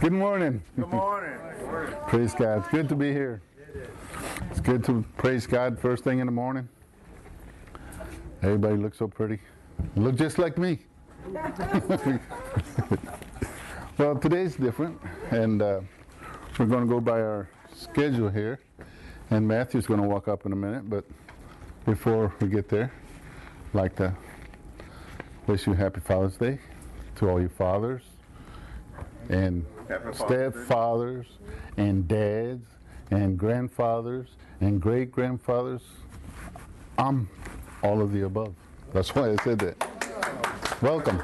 Good morning. Good morning. Praise God. It's good to be here. It's good to praise God first thing in the morning. Everybody looks so pretty. You look just like me. well, today's different, and uh, we're going to go by our schedule here. And Matthew's going to walk up in a minute, but before we get there, I'd like to wish you a happy Father's Day to all you fathers and Happy Father's Day. Stepfathers and dads and grandfathers and great grandfathers. I'm all of the above. That's why I said that. Welcome.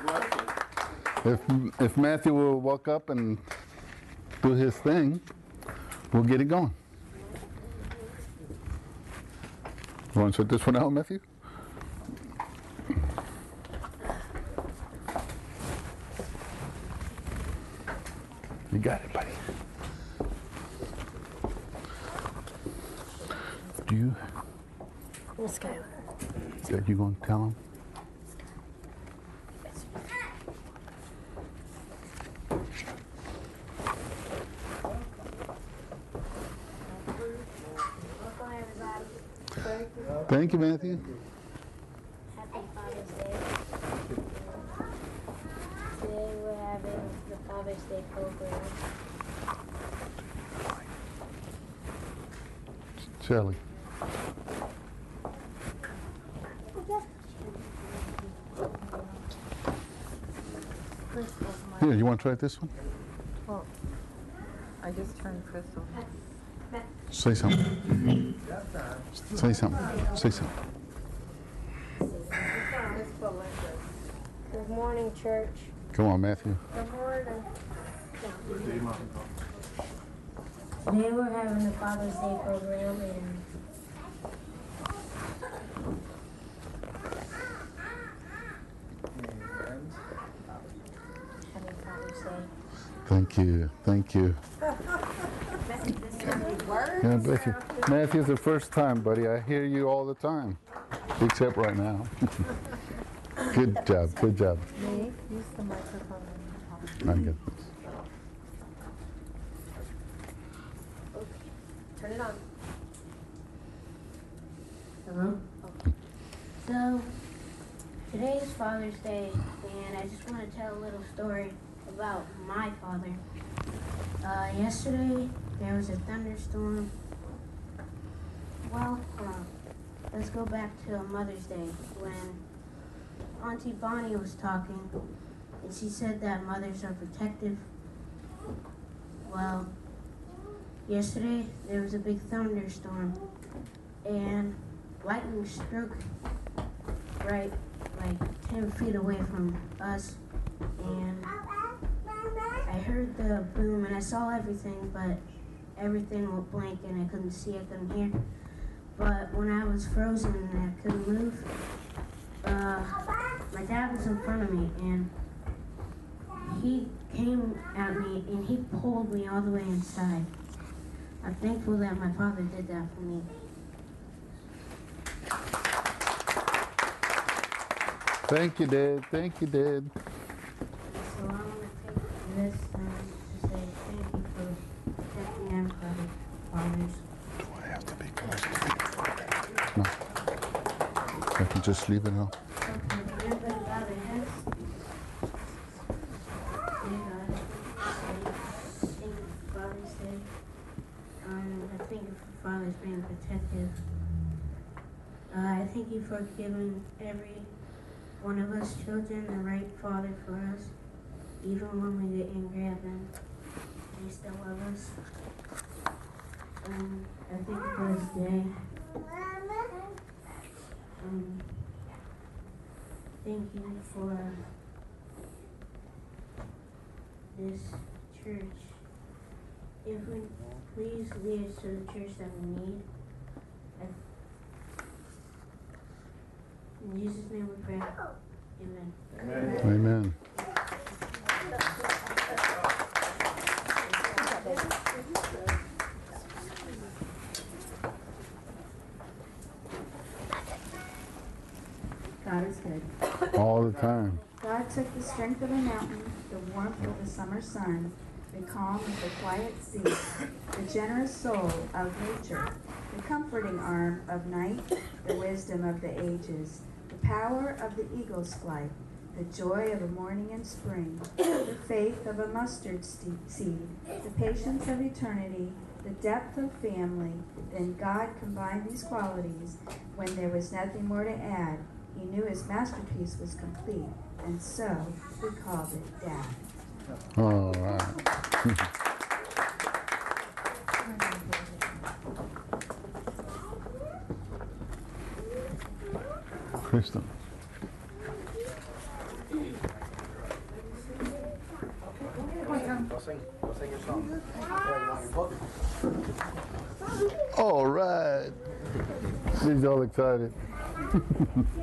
If, if Matthew will walk up and do his thing, we'll get it going. You want to set this one out, Matthew? You got it, buddy. Do you, Miss Skylar. that you going to tell him? Thank you, Matthew. Happy Father's Day. Today we're having the Father's Day program. Shelly. Here, you want to try this one? Well, I just turned Crystal. Say something. Say something. Say something. Good morning, church. Come on, Matthew. Good morning. Today we're having the Father's Day program and Happy Father's Day. Thank you. Thank you. God bless you. Matthew's the first time, buddy. I hear you all the time, except right now. good job. Good job. Use the microphone. I get this. Turn it on. Hello? So, today is Father's Day, and I just want to tell a little story about my father. Uh, yesterday, there was a thunderstorm. Well, on. Let's go back to Mother's Day when Auntie Bonnie was talking, and she said that mothers are protective. Well, Yesterday there was a big thunderstorm and lightning struck right like 10 feet away from us and I heard the boom and I saw everything but everything went blank and I couldn't see, I couldn't hear. But when I was frozen and I couldn't move, uh, my dad was in front of me and he came at me and he pulled me all the way inside. I'm thankful that my father did that for me. Thank you, Dad. Thank you, Dad. So I want to take this time to say thank you for protecting everybody, fathers. Do I have to be close to me? No. I can just leave it out. Okay, everybody bow their heads. Dear God, thank you for Father's Day. Um, I thank you for fathers Uh, I thank you for giving every one of us children the right father for us, even when we get angry at them. They still love us. Um, I thank you for this day. Um, thank you for this church. If we please lead us to the church that we need. I- In Jesus' name we pray. Amen. Amen. God is good. All the time. God took the strength of a mountain, the warmth of the summer sun, the calm of the quiet sea, the generous soul of nature, the comforting arm of night, the wisdom of the ages, the power of the eagle's flight, the joy of a morning in spring, the faith of a mustard seed, the patience of eternity, the depth of family, then God combined these qualities when there was nothing more to add. He knew his masterpiece was complete, and so we called it Dad. All right. Crystal. Go sing, go sing your song. Yeah, you want your book? All right. She's all excited.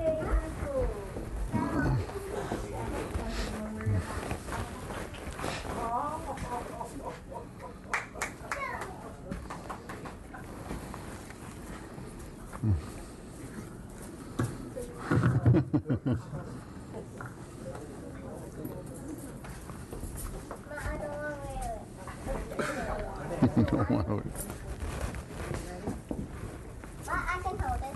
You don't want to- I can hold it.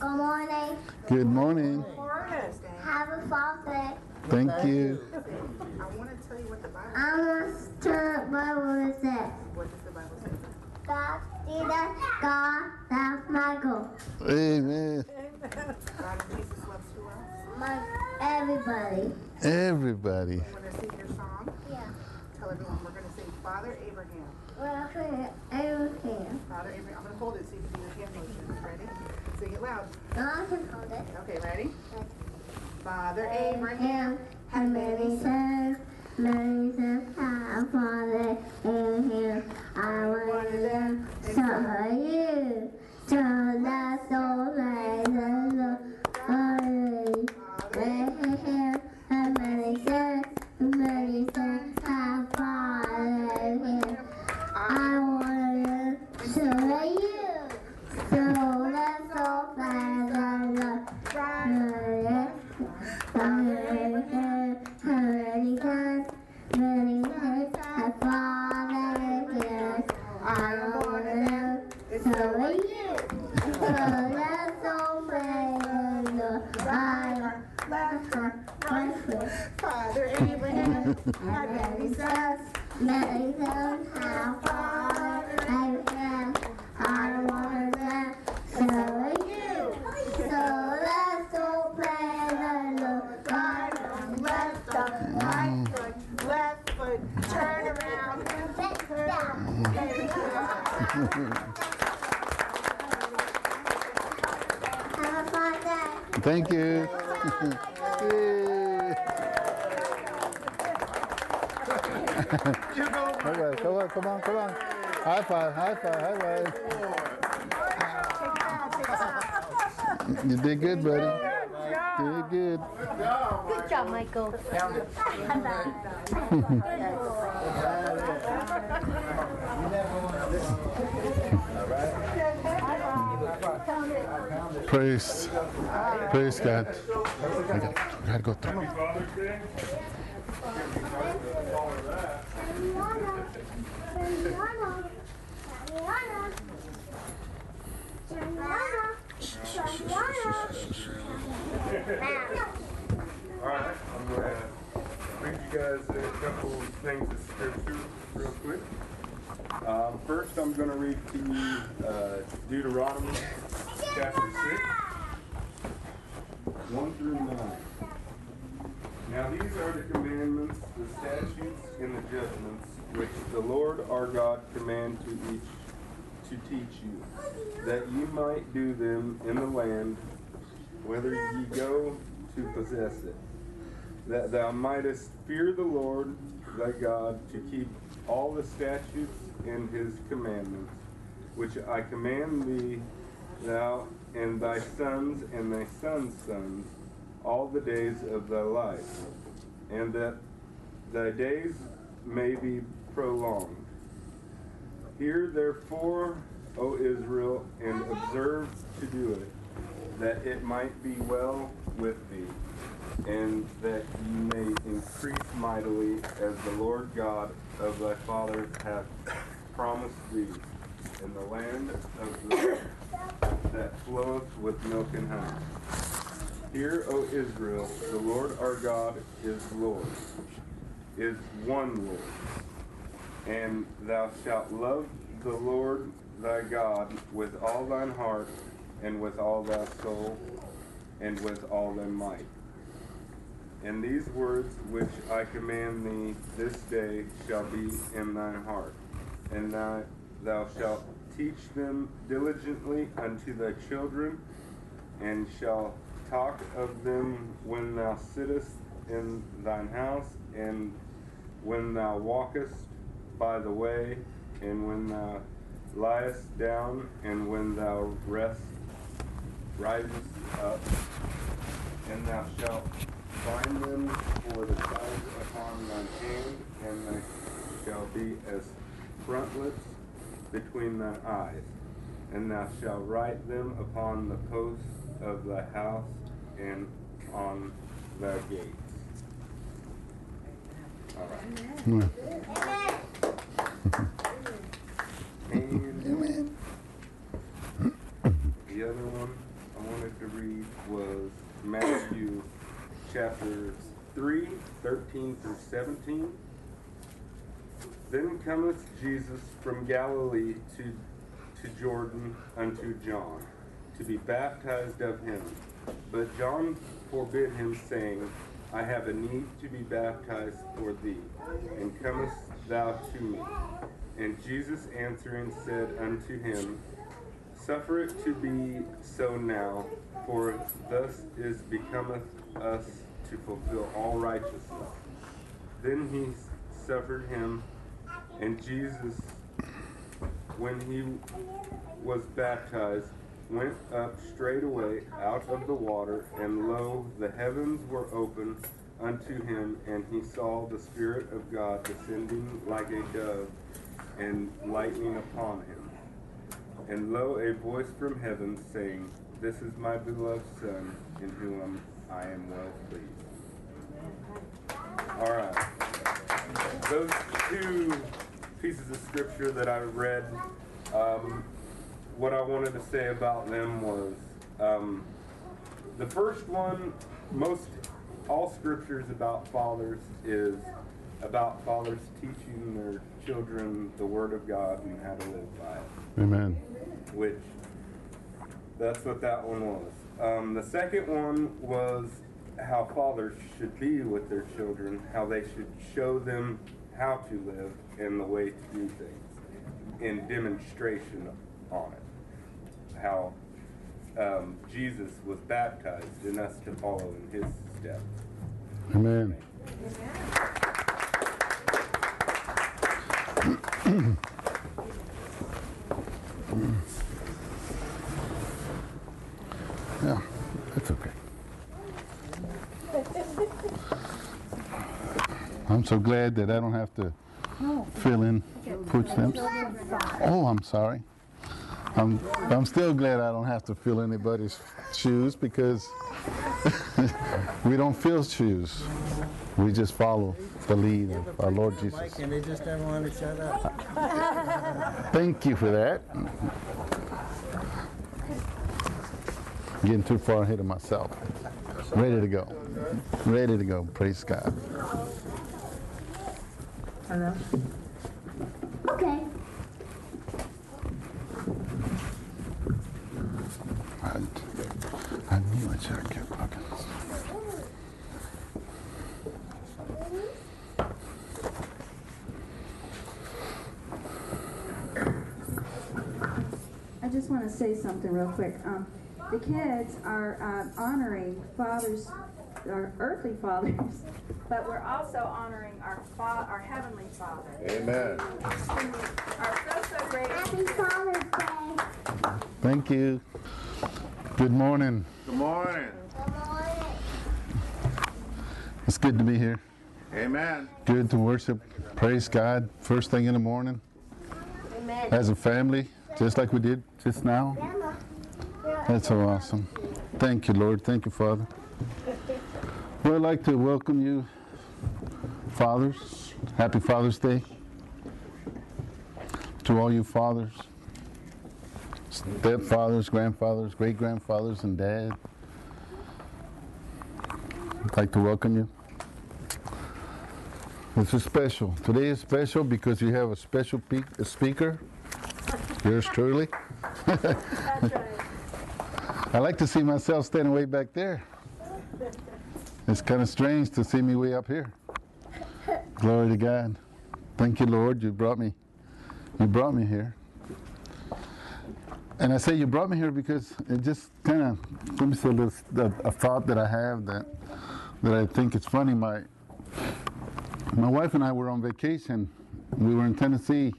Good morning. Good morning. Have a Father. Thank you. I want to tell you what the Bible, says. I want to tell Bible says. what does the Bible say? God, Jesus, God, that's Michael. Amen. God and Jesus loves who else? My, everybody. Everybody. You want to sing your song? Yeah. Tell everyone, we're going to sing Father Abraham. We're here, everything. Father Abraham, I'm going to hold it so you can do your hand motions. Ready? Sing it loud. No one can hold it. Okay, ready? Father Abraham had many sons. Many sons had Father Abraham. I wanted them, so are you. So that's all right. Abraham had many sons. Many sons had Father Abraham. I wanted them, so are you. So that's all right. All right, right foot. Father Abraham. And many sons, many sons, I father again. I wanted them, so are you. So let's all pray on the right, Left foot, right foot, left foot, turn around. Turn around. Have a fun day. Thank you. Yay. All right, come on, come on, come on. High five, high five, high five. You did good, buddy. Did good. Good job, Michael. Praise, praise God. I gotta go through. All right, I'm going to read you guys a couple things of scripture real quick. Um, first, I'm going to read to you uh, Deuteronomy chapter 6, 1 through 9. Now, these are the commandments, the statutes, and the judgments which the Lord our God command to each to teach you, that ye might do them in the land whither ye go to possess it, that thou mightest fear the Lord thy God to keep all the statutes and his commandments, which I command thee, thou and thy sons and thy sons' sons, all the days of thy life, and that thy days may be prolonged. Hear therefore, O Israel, and observe to do it, that it might be well with thee. and that you may increase mightily as the Lord God of thy fathers hath promised thee in the land of the, that floweth with milk and honey. Hear, O Israel, the Lord our God is Lord, is one Lord. And thou shalt love the Lord thy God with all thine heart, and with all thy soul, and with all thy might. And these words which I command thee this day shall be in thine heart, and thou, thou shalt teach them diligently unto thy children, and shall talk of them when thou sittest in thine house, and when thou walkest by the way, and when thou liest down, and when thou rest, risest up, and thou shalt bind them for the signs upon thine hand, and they shall be as frontlets between thine eyes. And thou shalt write them upon the posts of thy house and on thy gates. All right. Amen. And the other one I wanted to read was Matthew chapters 3, 13 through 17. Then cometh Jesus from Galilee to, to Jordan unto John, to be baptized of him. But John forbid him, saying, I have a need to be baptized for thee, and comest thou to me? And Jesus answering said unto him, Suffer it to be so now, for thus is becometh us to fulfill all righteousness. Then he suffered him, and Jesus, when he was baptized, went up straightway out of the water, and lo, the heavens were opened unto him, and he saw the Spirit of God descending like a dove and lightning upon him. And lo, a voice from heaven saying, This is my beloved Son, in whom I am well pleased. All right. Those two pieces of scripture that I read, um, what I wanted to say about them was um, the first one, most all scriptures about fathers is about fathers teaching their children the word of God and how to live by it Amen. which that's what that one was. Um, the second one was how fathers should be with their children, how they should show them how to live and the way to do things in demonstration on it. How um, Jesus was baptized and us to follow in his steps. Amen. Yeah, that's okay. I'm so glad that I don't have to fill in footsteps. Oh, I'm sorry. I'm, I'm still glad I don't have to fill anybody's shoes because we don't fill shoes. We just follow the lead of our Lord Jesus. And they just never want to shut up. Thank you for that. Getting too far ahead of myself. Ready to go. Ready to go. Praise God. Okay. I, I knew I should have kept looking. I just want to say something real quick. Um, the kids are uh, honoring fathers, our earthly fathers, but we're also honoring our fa- our heavenly Father. Amen. who Are so so great. Happy Father's Day. Thank you. Good morning. Good morning. Good morning. It's good to be here. Amen. Good to worship. Praise God. First thing in the morning Amen. as a family, just like we did just now. Grandma. That's so awesome. Thank you, Lord. Thank you, Father. Well, I'd like to welcome you, fathers. Happy Father's Day. To all you fathers, stepfathers, grandfathers, great grandfathers, and dad. I'd like to welcome you. This is special. Today is special because you have a special pe- a speaker. Yours truly. I like to see myself standing way back there. It's kind of strange to see me way up here. Glory to God. Thank you, Lord. You brought me. You brought me here. And I say you brought me here because it just kind of let me say a, thought that I have that that I think it's funny. My my wife and I were on vacation. We were in Tennessee,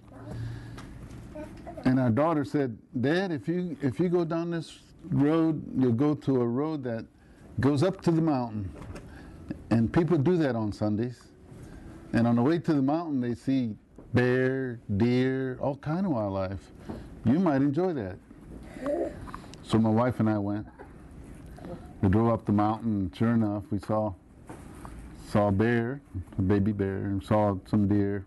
and our daughter said, "Dad, if you if you go down this road, you'll go to a road that goes up to the mountain, and people do that on Sundays. And on the way to the mountain, they see bear, deer, all kind of wildlife. You might enjoy that." So my wife and I went. We drove up the mountain, sure enough, we saw saw a bear, a baby bear, and saw some deer.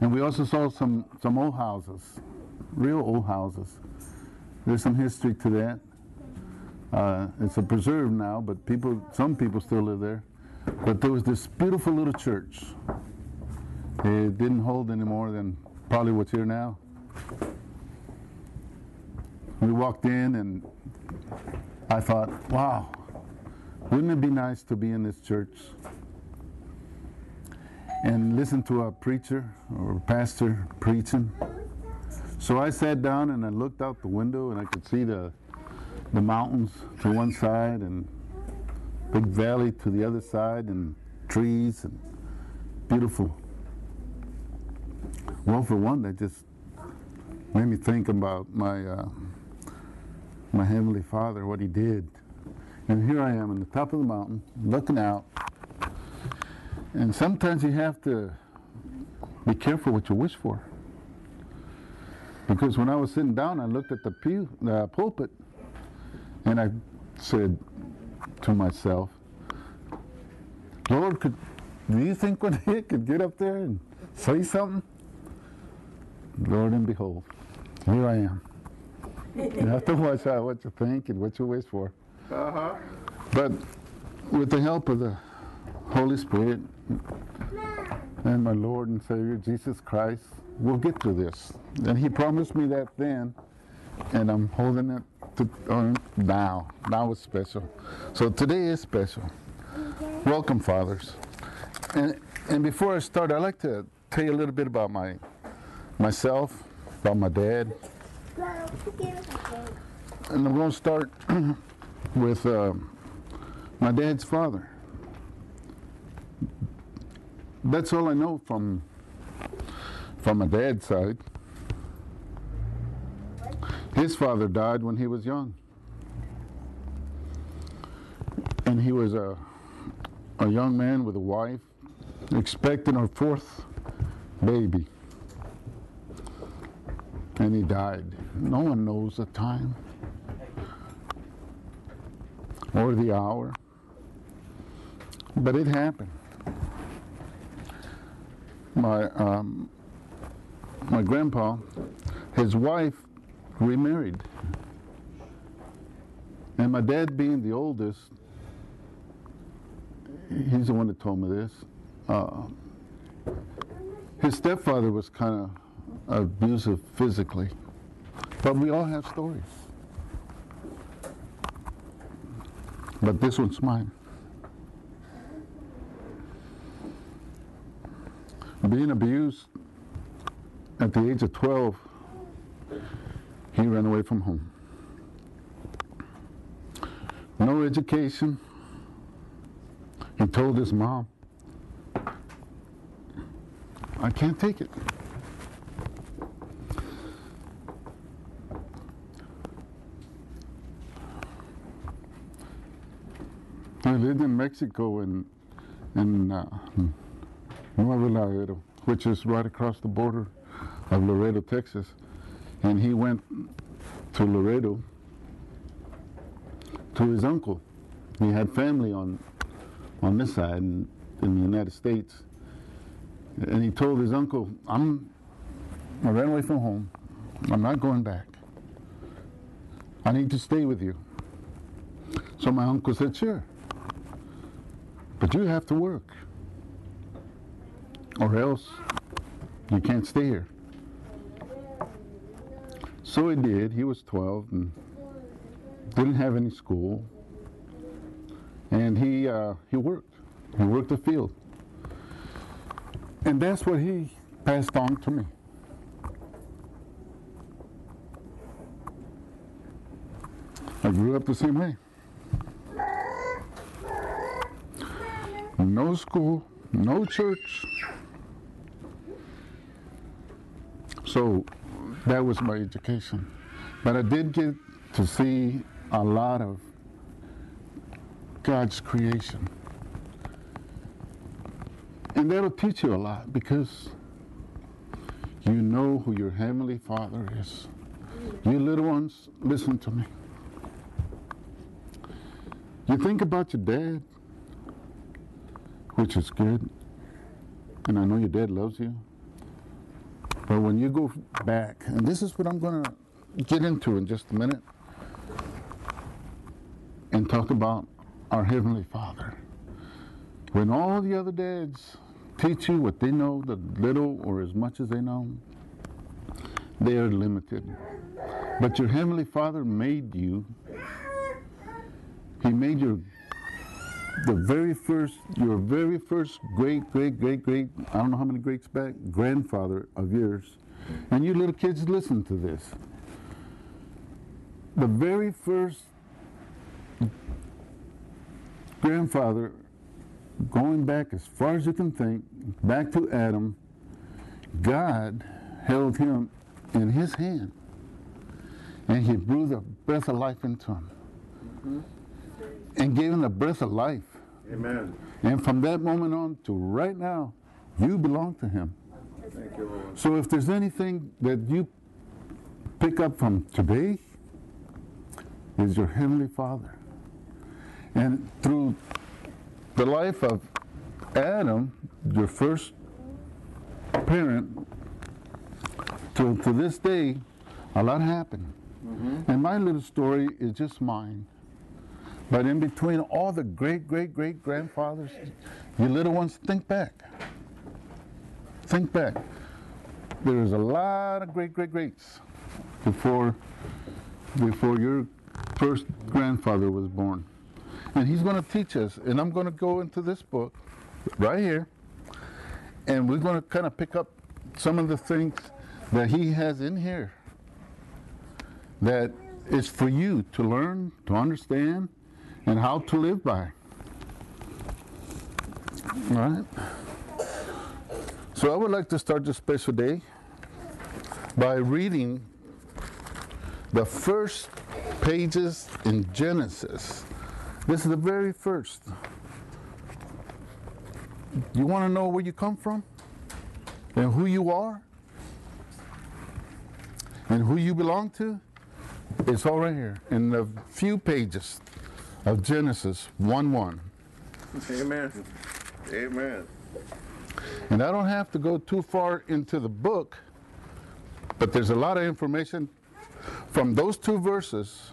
And we also saw some, some old houses, real old houses. There's some history to that. Uh, it's a preserve now, but people, some people still live there. But there was this beautiful little church. It didn't hold any more than probably what's here now. We walked in and I thought, wow, wouldn't it be nice to be in this church and listen to a preacher or pastor preaching? So I sat down and I looked out the window and I could see the the mountains to one side and big valley to the other side and trees and beautiful. Well, for one, that just made me think about my uh, my heavenly Father, what He did. And here I am on the top of the mountain, looking out. And sometimes you have to be careful what you wish for. Because when I was sitting down, I looked at the pew, the pulpit, and I said to myself, Lord, could, do you think day I could get up there and say something? Lord and behold, here I am. You have to watch out what you think and what you wish for. Uh-huh. But with the help of the Holy Spirit and my Lord and Savior Jesus Christ, we'll get through this. And He promised me that then, and I'm holding it to uh, now. Now it's special. So today is special. Welcome, fathers. And and before I start, I'd like to tell you a little bit about my myself, about my dad. And I'm going to start with uh, my dad's father. That's all I know from from my dad's side. His father died when he was young, and he was a a young man with a wife, expecting her fourth baby, and he died. No one knows the time or the hour. But it happened. My um, my grandpa, his wife remarried, and my dad being the oldest, he's the one that told me this. Uh, his stepfather was kind of abusive physically, but we all have stories. but this one's mine. Being abused at the age of 12, he ran away from home. No education. He told his mom, I can't take it. I lived in Mexico in in uh, Nuevo Laredo, which is right across the border of Laredo, Texas. And he went to Laredo to his uncle. He had family on on this side in, in the United States. And he told his uncle, I'm, I ran away from home. I'm not going back. I need to stay with you. So my uncle said, sure. But you have to work. Or else you can't stay here. So he did. He was 12 and didn't have any school. And he, uh, he worked. He worked the field. And that's what he passed on to me. I grew up the same way. No school, no church. So that was my education. But I did get to see a lot of God's creation. And that'll teach you a lot because you know who your Heavenly Father is. You little ones, listen to me. You think about your dad, which is good, and I know your dad loves you. But when you go back, and this is what I'm going to get into in just a minute, and talk about our Heavenly Father. When all the other dads teach you what they know, the little or as much as they know, they are limited. But your Heavenly Father made you. He made your the very first, your very first great, great, great, great, I don't know how many greats back, grandfather of yours. And you little kids, listen to this. The very first grandfather, going back as far as you can think, back to Adam, God held him in his hand and he blew the breath of life into him mm-hmm. and gave him the breath of life. Amen. And from that moment on to right now, you belong to him. Thank you. So if there's anything that you pick up from today, is your Heavenly Father. And through the life of Adam, your first parent, to, to this day, a lot happened. Mm-hmm. And my little story is just mine. But in between all the great, great, great grandfathers, you little ones, think back. Think back. There's a lot of great, great, greats before, before your first grandfather was born. And he's going to teach us. And I'm going to go into this book right here. And we're going to kind of pick up some of the things that he has in here that is for you to learn, to understand, and how to live by. All right? So I would like to start this special day by reading the first pages in Genesis. This is the very first. You want to know where you come from? And who you are? And who you belong to? It's all right here in a few pages of Genesis 1 1. Amen. Amen. And I don't have to go too far into the book, but there's a lot of information from those two verses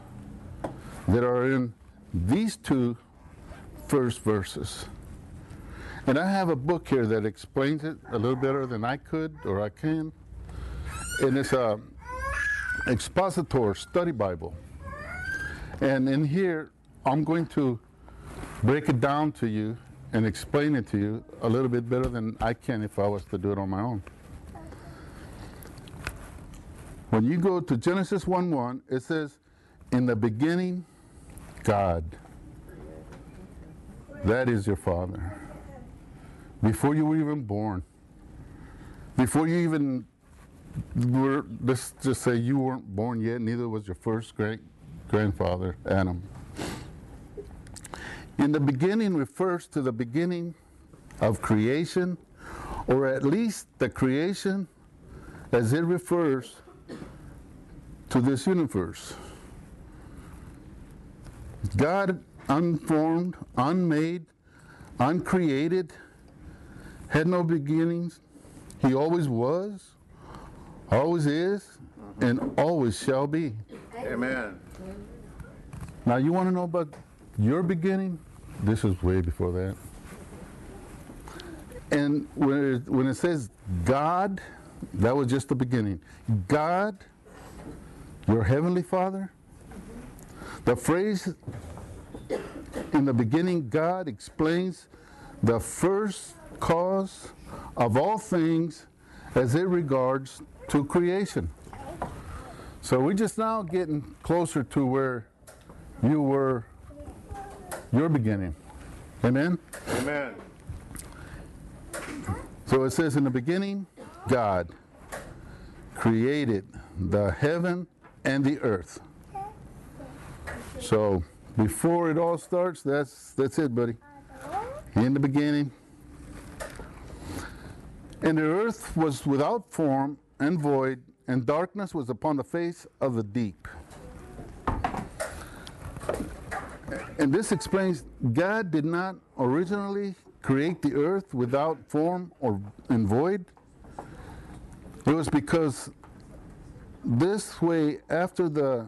that are in these two first verses. And I have a book here that explains it a little better than I could or I can. And it's a expositor study Bible. And in here, I'm going to break it down to you and explain it to you a little bit better than I can if I was to do it on my own. When you go to Genesis 1 1, it says, In the beginning, God. That is your Father. Before you were even born, before you even were, let's just say you weren't born yet, neither was your first great grandfather, Adam. In the beginning refers to the beginning of creation, or at least the creation as it refers to this universe. God unformed, unmade, uncreated, had no beginnings. He always was, always is, and always shall be. Amen. Now, you want to know about your beginning? This is way before that. And when it, when it says God, that was just the beginning. God, your heavenly Father, the phrase in the beginning, God explains the first cause of all things as it regards to creation. So we're just now getting closer to where you were your beginning. Amen? Amen. So it says, In the beginning, God created the heaven and the earth. So before it all starts, that's that's it, buddy. In the beginning. And the earth was without form and void, and darkness was upon the face of the deep. And this explains God did not originally create the earth without form or and void. It was because this way, after the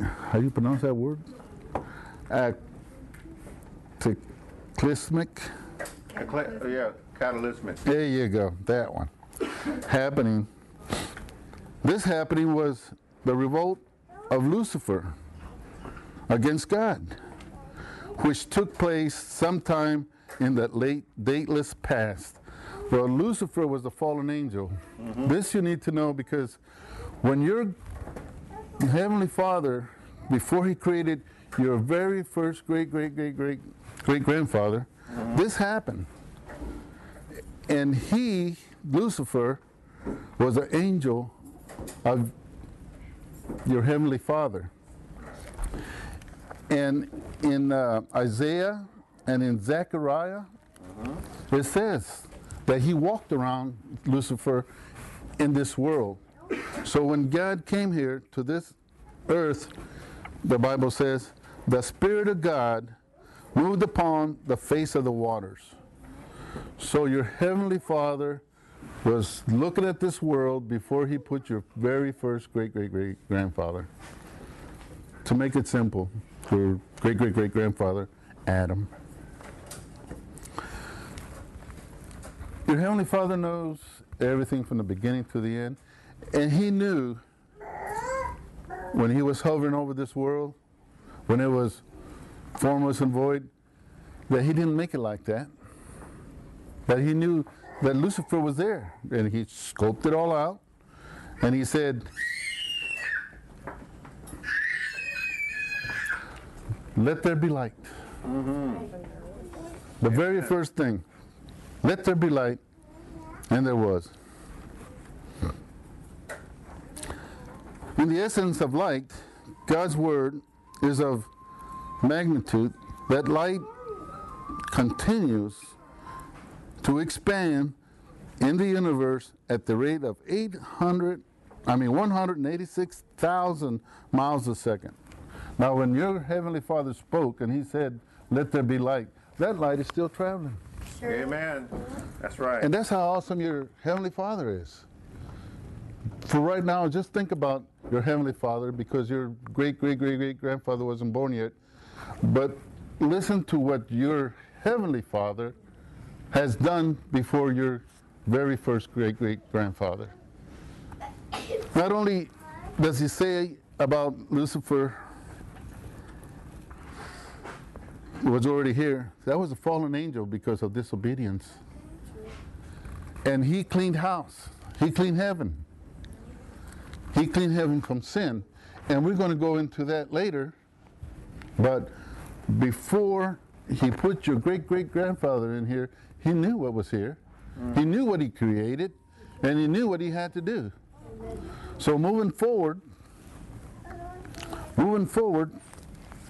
how do you pronounce that word? Cataclysmic. Ecla- oh, yeah, catalysmic. There you go, that one. happening. This happening was the revolt of Lucifer against God, which took place sometime in that late dateless past. Well, Lucifer was the fallen angel. Mm-hmm. This you need to know because when your Heavenly Father, before He created your very first great, great, great, great, great grandfather, mm-hmm. this happened. And he, Lucifer, was an angel of your Heavenly Father. And in uh, Isaiah and in Zechariah, it says that he walked around Lucifer in this world. So when God came here to this earth, the Bible says, the Spirit of God moved upon the face of the waters. So your Heavenly Father was looking at this world before he put your very first great great great grandfather. To make it simple, your great great great grandfather, Adam. Your Heavenly Father knows everything from the beginning to the end. And he knew when he was hovering over this world, when it was formless and void, that he didn't make it like that. That he knew that Lucifer was there. And he scoped it all out. And he said, Let there be light. Mm-hmm. The very first thing, let there be light. And there was. In the essence of light, God's word is of magnitude that light continues to expand in the universe at the rate of 800, I mean 186,000 miles a second. Now, when your Heavenly Father spoke and He said, Let there be light, that light is still traveling. Amen. That's right. And that's how awesome your Heavenly Father is. For right now, just think about your Heavenly Father because your great, great, great, great grandfather wasn't born yet. But listen to what your Heavenly Father has done before your very first great, great grandfather. Not only does he say about Lucifer was already here, that was a fallen angel because of disobedience. And he cleaned house. He cleaned heaven. He cleaned heaven from sin. And we're going to go into that later. But before he put your great great grandfather in here, he knew what was here. He knew what he created. And he knew what he had to do. So moving forward, moving forward,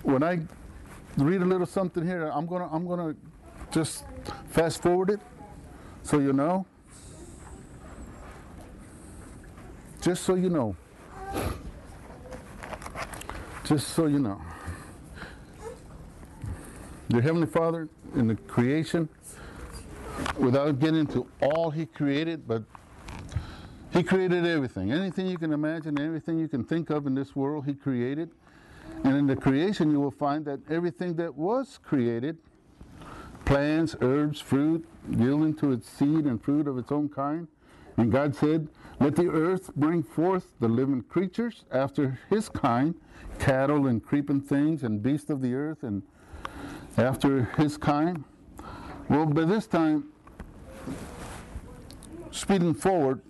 when I read a little something here, I'm gonna I'm gonna just fast forward it so you know. Just so you know. Just so you know. your Heavenly Father in the creation, without getting into all He created, but He created everything. Anything you can imagine, everything you can think of in this world, He created. And in the creation, you will find that everything that was created plants, herbs, fruit, yielding to its seed and fruit of its own kind. And God said, Let the earth bring forth the living creatures after his kind, cattle and creeping things and beasts of the earth, and after his kind. Well, by this time, speeding forward,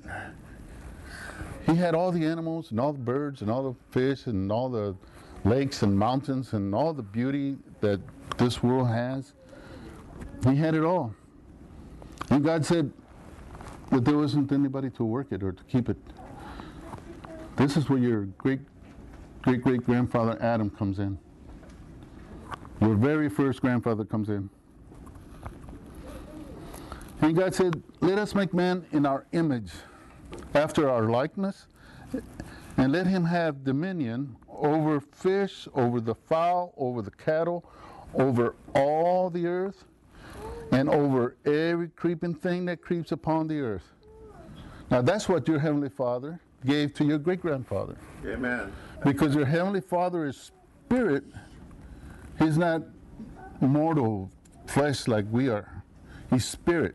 he had all the animals and all the birds and all the fish and all the lakes and mountains and all the beauty that this world has. He had it all. And God said that there wasn't anybody to work it or to keep it. This is where your great great great grandfather Adam comes in. Your very first grandfather comes in. And God said, Let us make man in our image, after our likeness, and let him have dominion over fish, over the fowl, over the cattle, over all the earth, and over every creeping thing that creeps upon the earth. Now that's what your Heavenly Father gave to your great grandfather. Amen. Because your Heavenly Father is spirit, He's not mortal flesh like we are. He's spirit.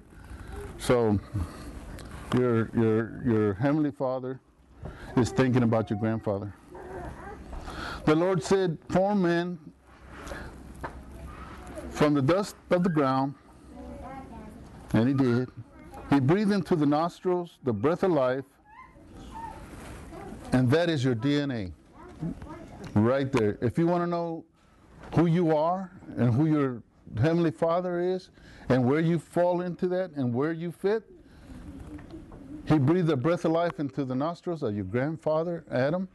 So your your your Heavenly Father is thinking about your grandfather. The Lord said, Form man from the dust of the ground, and he did. He breathed into the nostrils the breath of life, and that is your DNA. Right there. If you want to know who you are and who your Heavenly Father is and where you fall into that and where you fit, He breathed the breath of life into the nostrils of your grandfather, Adam.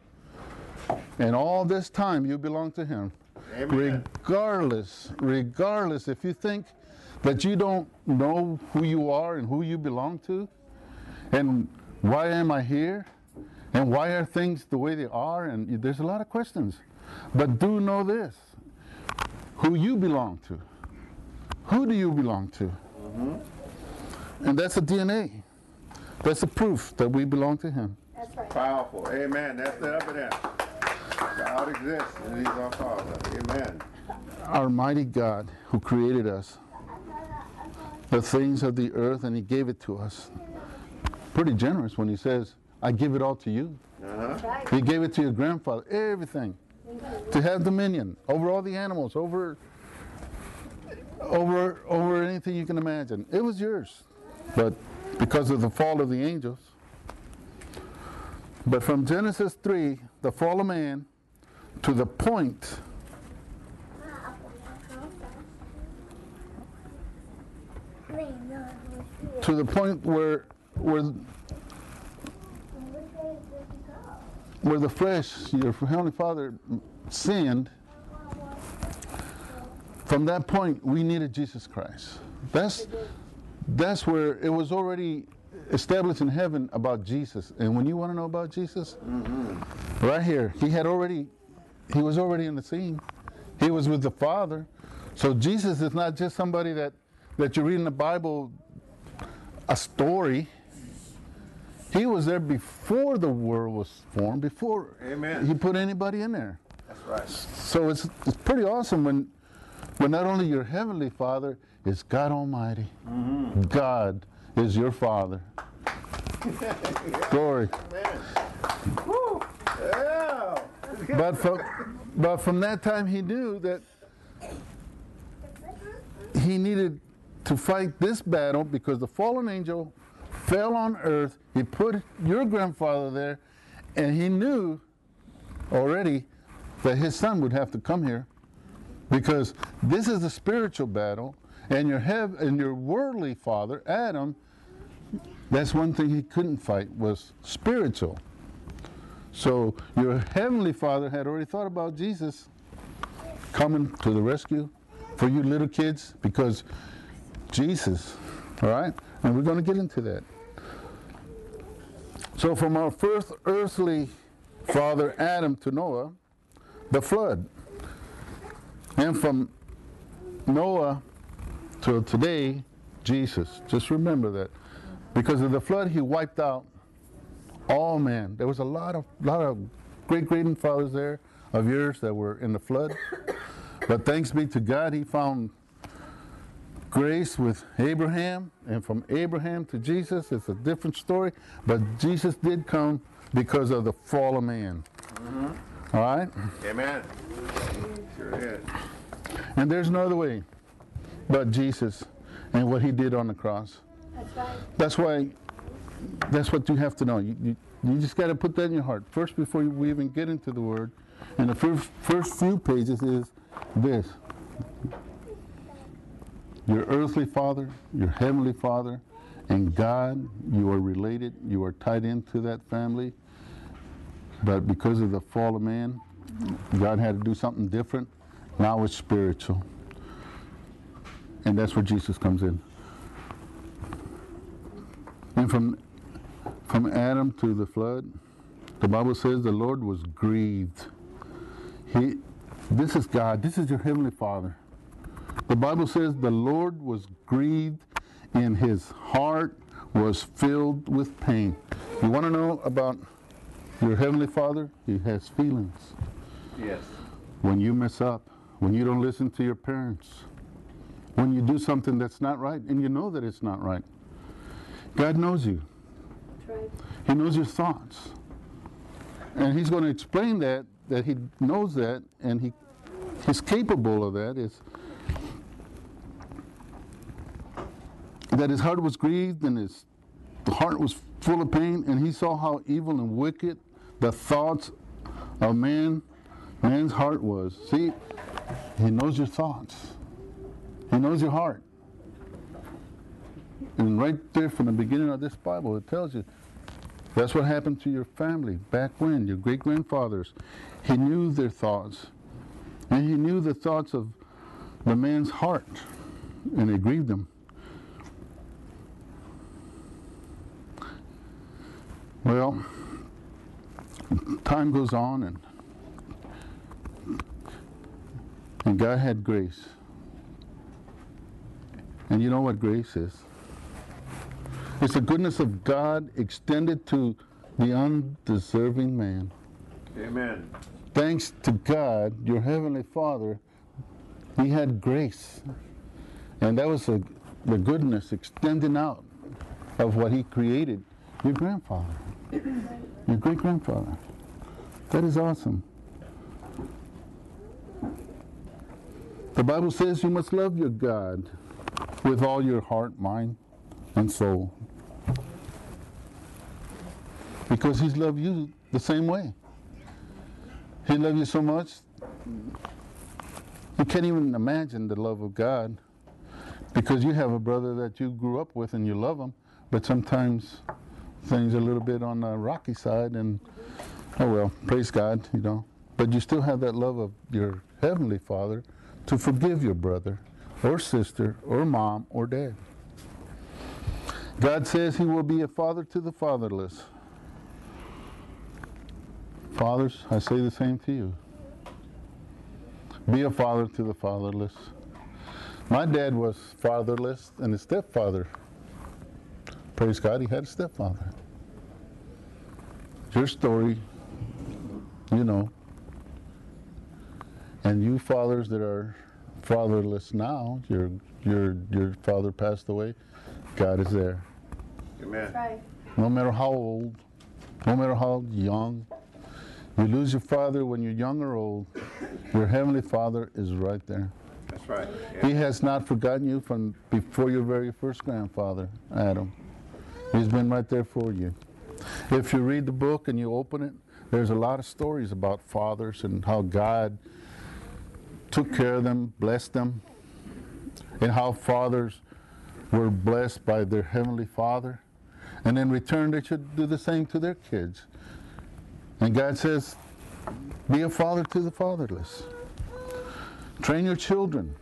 And all this time you belong to Him. Amen. Regardless, regardless, if you think that you don't know who you are and who you belong to, and why am I here, and why are things the way they are, and there's a lot of questions. But do know this who you belong to. Who do you belong to? Mm-hmm. And that's a DNA. That's a proof that we belong to Him. that's Powerful. Amen. That's the evidence. God exists and He's our Father. Amen. Our mighty God who created us, the things of the earth, and He gave it to us. Pretty generous when He says, I give it all to you. Uh-huh. He gave it to your grandfather, everything. To have dominion over all the animals, over over over anything you can imagine. It was yours. But because of the fall of the angels. But from Genesis 3, the fall of man, to the point to the point where where where the flesh, your heavenly Father sinned. From that point, we needed Jesus Christ. That's that's where it was already established in heaven about Jesus. And when you want to know about Jesus, mm-hmm. right here, he had already he was already in the scene. He was with the Father. So Jesus is not just somebody that that you read in the Bible a story. He was there before the world was formed, before Amen. he put anybody in there. That's right. So it's, it's pretty awesome when, when not only your heavenly Father is God Almighty, mm-hmm. God is your Father. Glory. Amen. Woo. Yeah. But from, but from that time, he knew that he needed to fight this battle because the fallen angel fell on earth. He put your grandfather there, and he knew already that his son would have to come here because this is a spiritual battle, and your hev- and your worldly father, Adam, that's one thing he couldn't fight was spiritual. So your heavenly father had already thought about Jesus coming to the rescue for you little kids because Jesus, all right? And we're going to get into that. So from our first earthly father Adam to Noah, the flood. And from Noah till today, Jesus. Just remember that. Because of the flood, he wiped out Oh, all men. There was a lot of lot of great grandfathers there of yours that were in the flood. But thanks be to God, he found grace with Abraham, and from Abraham to Jesus, it's a different story. But Jesus did come because of the fall of man. Mm-hmm. All right? Amen. Sure is. And there's no other way but Jesus and what he did on the cross. That's right. That's why, that's what you have to know. You, you, you just got to put that in your heart. First, before we even get into the word, and the first, first few pages is this Your earthly father, your heavenly father, and God, you are related, you are tied into that family. But because of the fall of man, God had to do something different. Now it's spiritual. And that's where Jesus comes in. And from from Adam to the flood, the Bible says the Lord was grieved. He this is God, this is your heavenly Father. The Bible says the Lord was grieved and his heart was filled with pain. You want to know about your heavenly Father? He has feelings. Yes. When you mess up, when you don't listen to your parents, when you do something that's not right and you know that it's not right. God knows you. Right. He knows your thoughts. And he's going to explain that, that he knows that, and he, he's capable of that, is that his heart was grieved and his heart was full of pain, and he saw how evil and wicked the thoughts of man, man's heart was. See, he knows your thoughts. He knows your heart. And right there from the beginning of this Bible, it tells you that's what happened to your family back when, your great grandfathers. He knew their thoughts. And he knew the thoughts of the man's heart. And it grieved him. Well, time goes on and and God had grace. And you know what grace is? It's the goodness of God extended to the undeserving man. Amen. Thanks to God, your heavenly Father, he had grace. And that was a, the goodness extending out of what he created. Your grandfather, your great grandfather. That is awesome. The Bible says you must love your God with all your heart, mind, and soul. Because he's loved you the same way. He loved you so much, you can't even imagine the love of God. Because you have a brother that you grew up with and you love him, but sometimes things are a little bit on the rocky side, and oh well, praise God, you know. But you still have that love of your heavenly Father to forgive your brother or sister or mom or dad. God says he will be a father to the fatherless. Fathers, I say the same to you. Be a father to the fatherless. My dad was fatherless and a stepfather. Praise God, he had a stepfather. Your story, you know. And you fathers that are fatherless now, your your your father passed away, God is there. Amen. Right. No matter how old, no matter how young, you lose your father when you're young or old, your heavenly father is right there. That's right. He has not forgotten you from before your very first grandfather, Adam. He's been right there for you. If you read the book and you open it, there's a lot of stories about fathers and how God took care of them, blessed them, and how fathers were blessed by their heavenly father. And in return, they should do the same to their kids. And God says, be a father to the fatherless. Train your children.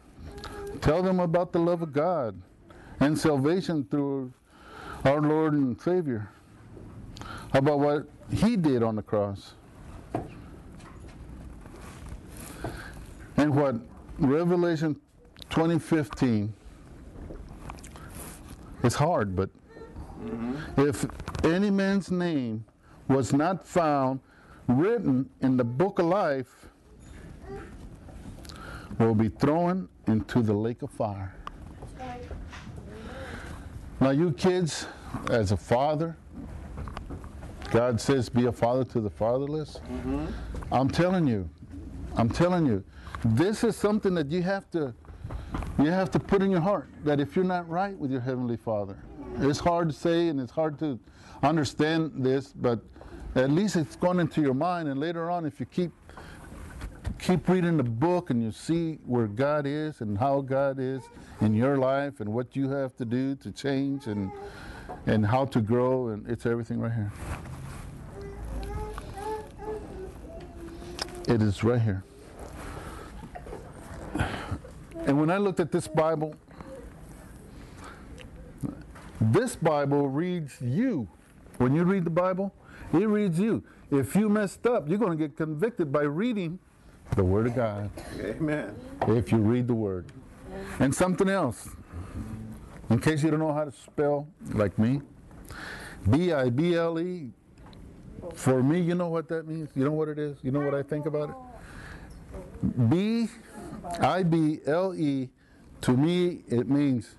Tell them about the love of God and salvation through our Lord and Savior. About what He did on the cross. And what Revelation 2015. It's hard, but mm-hmm. if any man's name was not found written in the book of life, will be thrown into the lake of fire. Now, you kids, as a father, God says, be a father to the fatherless. Mm-hmm. I'm telling you, I'm telling you, this is something that you have to, you have to put in your heart. That if you're not right with your heavenly Father, it's hard to say and it's hard to understand this, but at least it's gone into your mind. And later on, if you keep keep reading the book and you see where God is and how God is in your life and what you have to do to change and and how to grow and it's everything right here. It is right here. And when I looked at this Bible, this Bible reads you. When you read the Bible, it reads you. If you messed up, you're going to get convicted by reading the Word of God. Amen. If you read the Word. And something else, in case you don't know how to spell like me, B I B L E. For me, you know what that means? You know what it is? You know what I think about it? B I B L E, to me, it means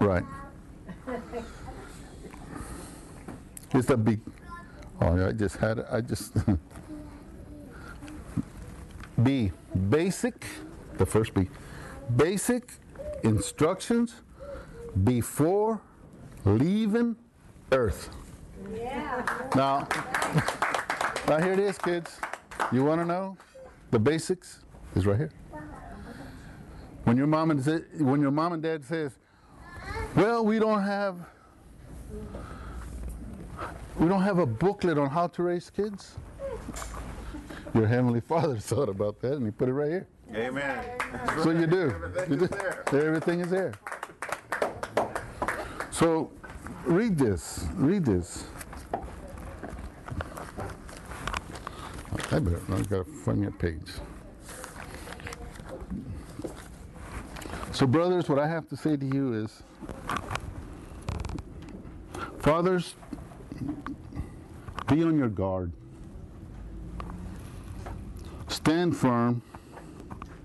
Right. It's a big. Oh, yeah, I just had it. I just. B. Basic. The first B. Basic instructions before leaving Earth. Yeah. Now, now here it is, kids. You want to know the basics? Is right here. When your mom and when your mom and dad says, well, we don't have we don't have a booklet on how to raise kids. Your heavenly Father thought about that and he put it right here. Amen. So you do. Everything You is do. there. Everything is there. So read this. Read this. I better I've gotta find me a page. So brothers, what I have to say to you is fathers, be on your guard. Stand firm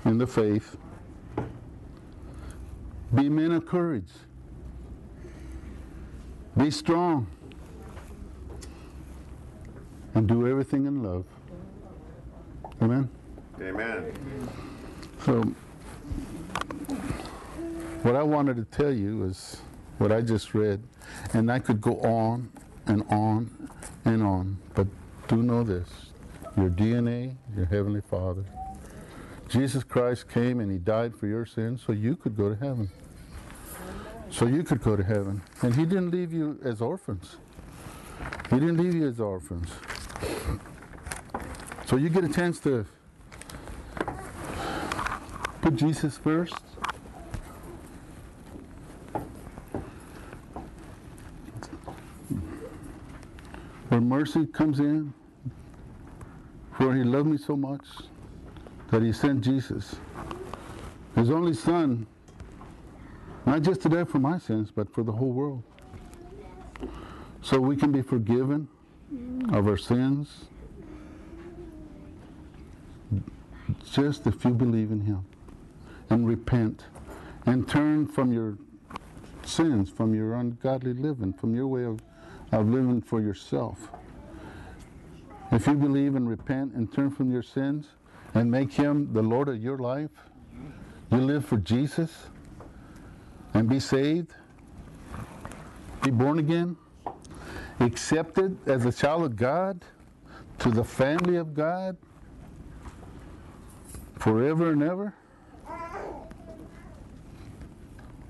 in the faith. Be men of courage. Be strong. And do everything in love. Amen? Amen. So, what I wanted to tell you is what I just read, and I could go on and on and on, but do know this your DNA, your Heavenly Father. Jesus Christ came and He died for your sins so you could go to heaven. So you could go to heaven. And He didn't leave you as orphans, He didn't leave you as orphans. So you get a chance to put Jesus first. Where mercy comes in, for he loved me so much that he sent Jesus, his only son, not just to die for my sins, but for the whole world. So we can be forgiven of our sins just if you believe in him and repent and turn from your sins, from your ungodly living, from your way of, of living for yourself. If you believe and repent and turn from your sins and make him the Lord of your life, you live for Jesus and be saved, be born again, accepted as a child of God to the family of God forever and ever.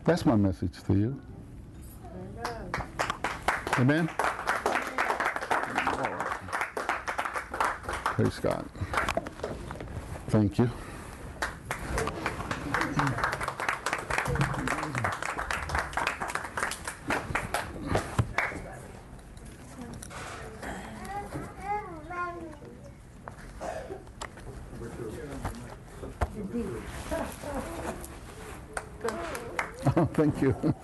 That's my message to you. Amen? Praise God. Thank you. Thank you.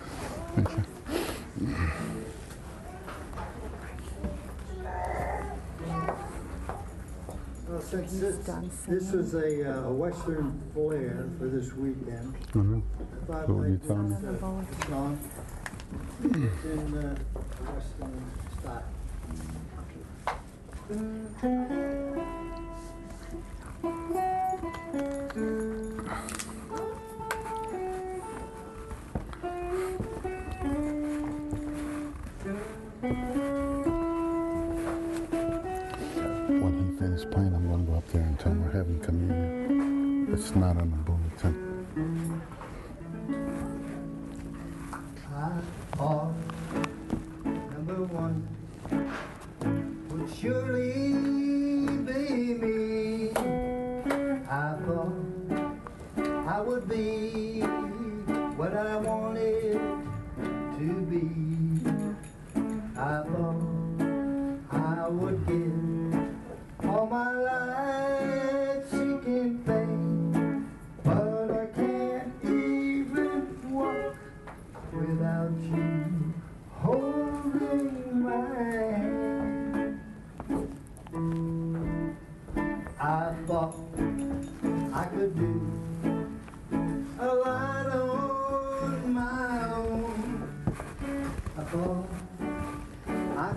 This is a, uh, western flair for this weekend. Mm-hmm. I thought I'd me? uh. It's in uh, western style.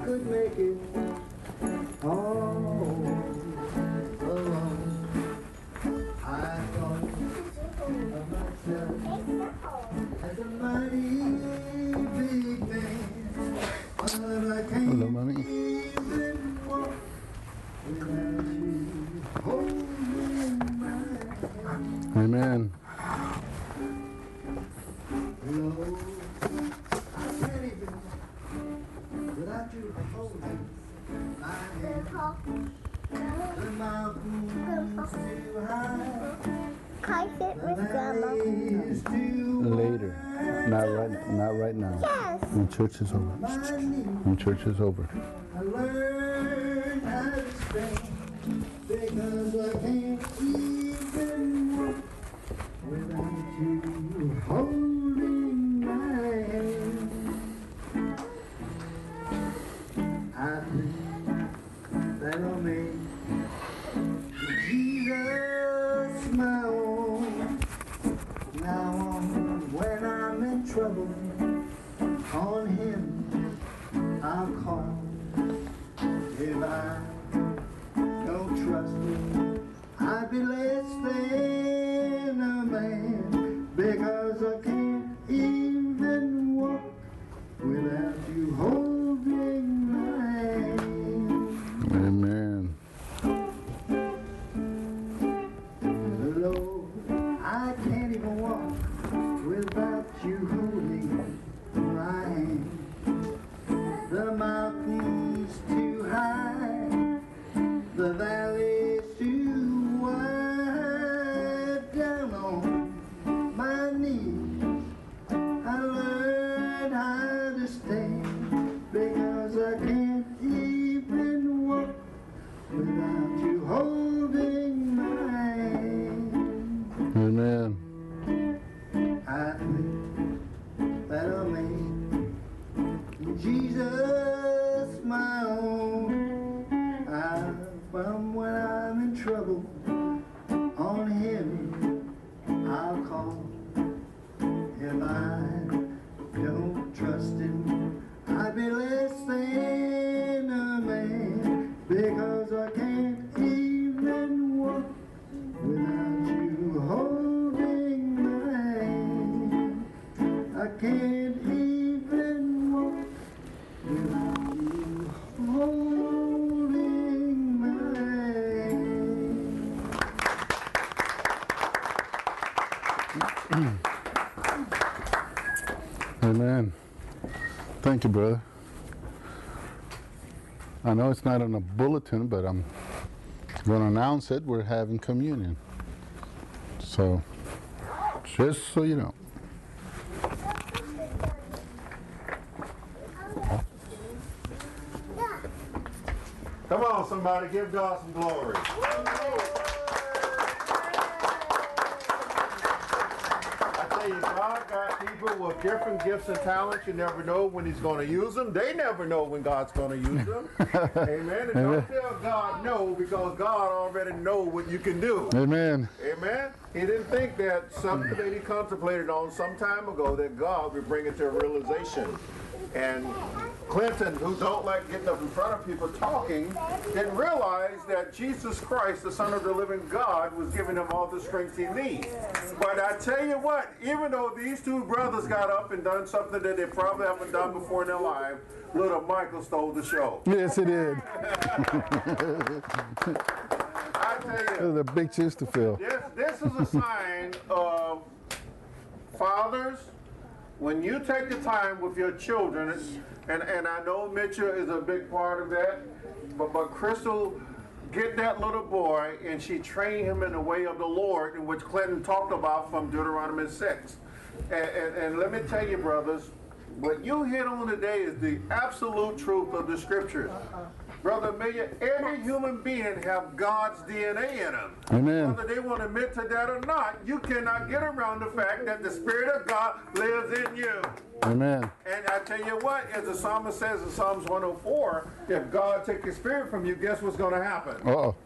could make it. Oh. church is over. Church is over. Thank you, brother. I know it's not on a bulletin, but I'm going to announce it. We're having communion. So, just so you know. Come on, somebody, give God some glory. People with different gifts and talents. You never know when He's going to use them. They never know when God's going to use them. Amen. And don't tell God no because God already know what you can do. Amen. Amen. He didn't think that something that he contemplated on some time ago that God would bring it to a realization. And Clinton, who don't like getting up in front of people talking, didn't realize that Jesus Christ, the Son of the living God, was giving him all the strength he needs. But I tell you what, even though these two brothers got up and done something that they probably haven't done before in their life, little Michael stole the show. Yes, it did. I tell you. Those a big shoes to fill. This, this is a sign of fathers, when you take the time with your children, and, and I know Mitchell is a big part of that, but, but Crystal get that little boy and she trained him in the way of the Lord, in which Clinton talked about from Deuteronomy 6. And, and, and let me tell you, brothers, what you hit on today is the absolute truth of the scriptures. Brother Amelia, every human being have God's DNA in them. Amen. Whether they want to admit to that or not, you cannot get around the fact that the Spirit of God lives in you. Amen. And I tell you what, as the psalmist says in Psalms 104, if God take his spirit from you, guess what's going to happen? Uh oh.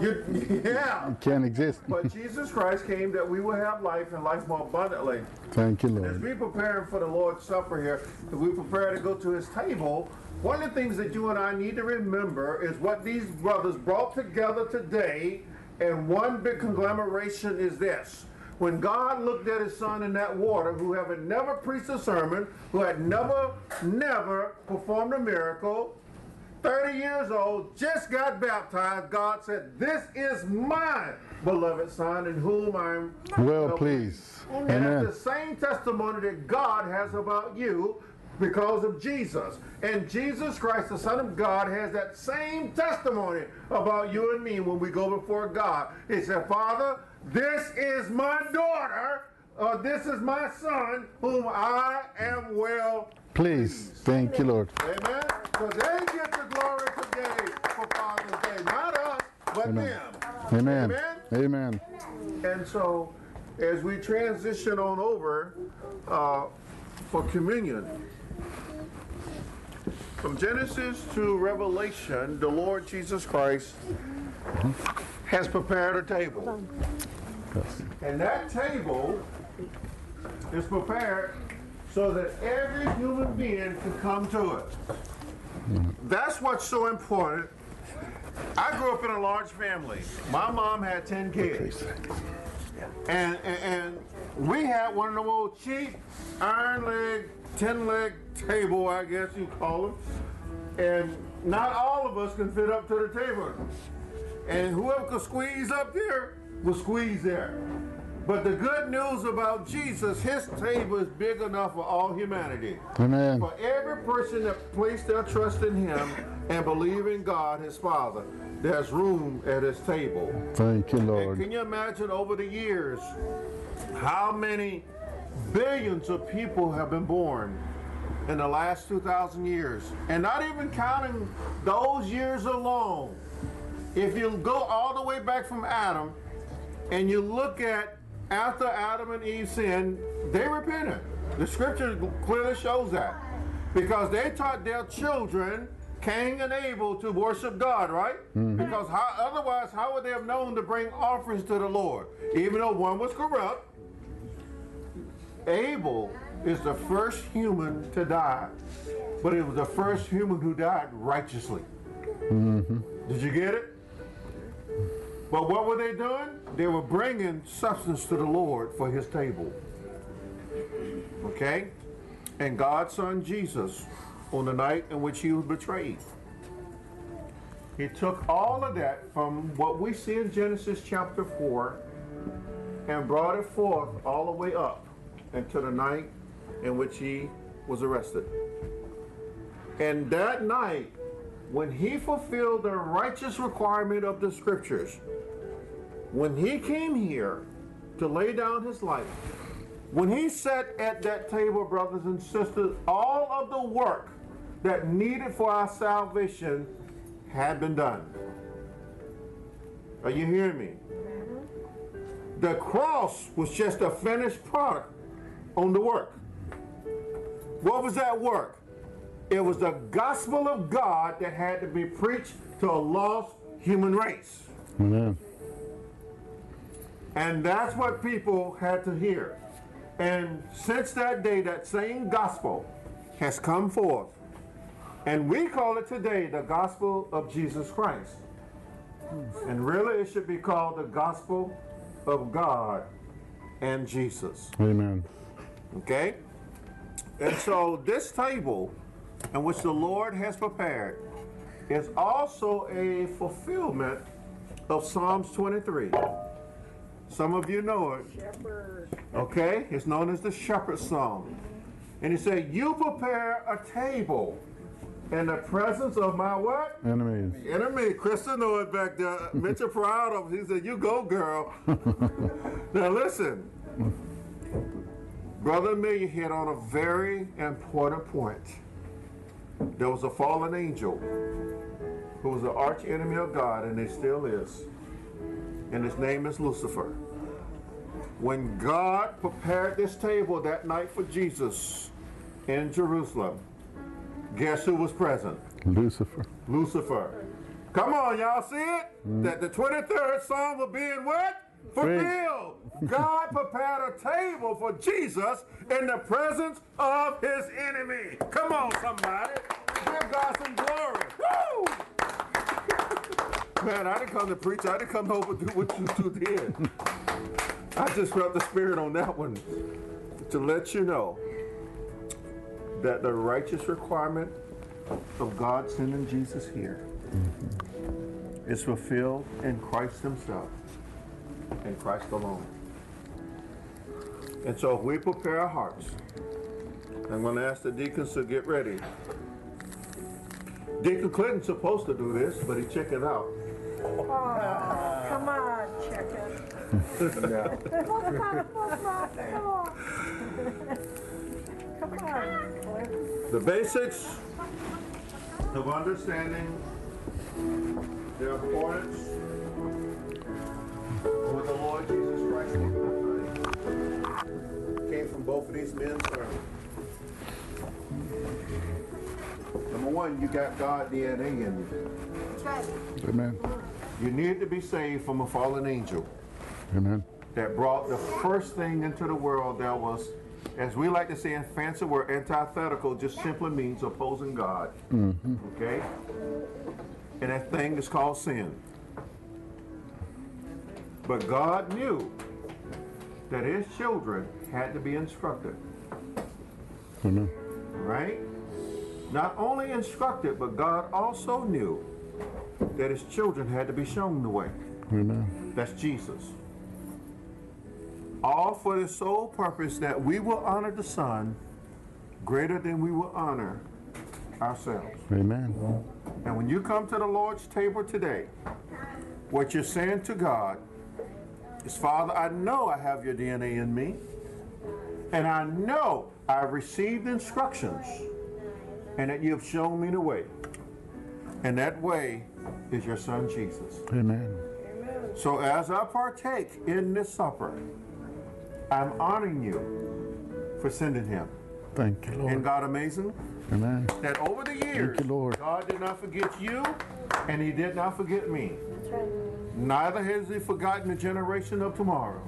You, yeah. You Can't exist. But Jesus Christ came that we will have life and life more abundantly. Thank you, Lord. As Lord. we prepare for the Lord's Supper here, as we prepare to go to his table, one of the things that you and I need to remember is what these brothers brought together today, and one big conglomeration is this. When God looked at his son in that water, who had never preached a sermon, who had never, never performed a miracle, 30 years old, just got baptized, God said, This is my beloved son in whom I'm Well pleased. and that's the same testimony that God has about you because of Jesus. And Jesus Christ, the Son of God, has that same testimony about you and me when we go before God. He said, Father, this is my daughter, or this is my son, whom I am well. Please. Thank you, Lord. Amen? So they get the glory today for Father's Day. Not us, but Amen. them. Amen. Amen? Amen. And so, as we transition on over uh, for communion, from Genesis to Revelation, the Lord Jesus Christ has prepared a table. And that table is prepared so that every human being can come to it. That's what's so important. I grew up in a large family. My mom had 10 kids. And, and, and we had one of the old cheap iron leg, 10 leg table, I guess you call them. And not all of us can fit up to the table. And whoever could squeeze up there will squeeze there. But the good news about Jesus, his table is big enough for all humanity. Amen. For every person that placed their trust in him and believe in God, his Father, there's room at his table. Thank you, Lord. And Lord. can you imagine over the years how many billions of people have been born in the last 2,000 years? And not even counting those years alone. If you go all the way back from Adam and you look at after Adam and Eve sinned, they repented. The scripture clearly shows that. Because they taught their children, Cain and Abel, to worship God, right? Mm-hmm. Because how, otherwise, how would they have known to bring offerings to the Lord? Even though one was corrupt, Abel is the first human to die, but it was the first human who died righteously. Mm-hmm. Did you get it? But what were they doing? They were bringing substance to the Lord for his table. Okay? And God's son Jesus, on the night in which he was betrayed, he took all of that from what we see in Genesis chapter 4 and brought it forth all the way up into the night in which he was arrested. And that night, when he fulfilled the righteous requirement of the scriptures, when he came here to lay down his life, when he sat at that table, brothers and sisters, all of the work that needed for our salvation had been done. Are you hearing me? Mm-hmm. The cross was just a finished product on the work. What was that work? It was the gospel of God that had to be preached to a lost human race. Amen. And that's what people had to hear. And since that day, that same gospel has come forth. And we call it today the gospel of Jesus Christ. And really, it should be called the gospel of God and Jesus. Amen. Okay? And so, this table in which the Lord has prepared is also a fulfillment of Psalms 23. Some of you know it. Okay? It's known as the Shepherd Song. And he said, You prepare a table in the presence of my what? Enemies. Enemy. Krista know it back there. Mitchell proud of He said, You go, girl. now listen. Brother Amelia hit on a very important point. There was a fallen angel who was the arch enemy of God, and he still is. And his name is Lucifer. When God prepared this table that night for Jesus in Jerusalem, guess who was present? Lucifer. Lucifer. Come on, y'all see it? That the 23rd Psalm will be in what? Fulfilled. God prepared a table for Jesus in the presence of his enemy. Come on, somebody. Give God some glory. Woo! Man, I didn't come to preach. I didn't come over to do what you two did. I just felt the spirit on that one to let you know that the righteous requirement of God sending Jesus here mm-hmm. is fulfilled in Christ Himself and Christ alone. And so if we prepare our hearts, I'm going to ask the deacons to get ready. Deacon Clinton's supposed to do this, but he checked it out. Oh, come on, chicken. Come on. Come on, The basics of understanding the importance of what the Lord Jesus Christ did came from both of these men's sermons. Number one, you got God DNA in you. Amen. You need to be saved from a fallen angel Amen. that brought the first thing into the world that was, as we like to say in fancy word, antithetical, just simply means opposing God. Mm-hmm. Okay? And that thing is called sin. But God knew that his children had to be instructed, Amen. right? Not only instructed, but God also knew that his children had to be shown the way. Amen. That's Jesus. All for the sole purpose that we will honor the Son greater than we will honor ourselves. Amen. And when you come to the Lord's table today, what you're saying to God is, Father, I know I have your DNA in me, and I know I've received instructions, and that you have shown me the way. And that way is your Son Jesus. Amen. So as I partake in this supper, I'm honoring you for sending him. Thank you, Isn't God amazing? Amen. That over the years, you, Lord. God did not forget you, and he did not forget me. Neither has he forgotten the generation of tomorrow.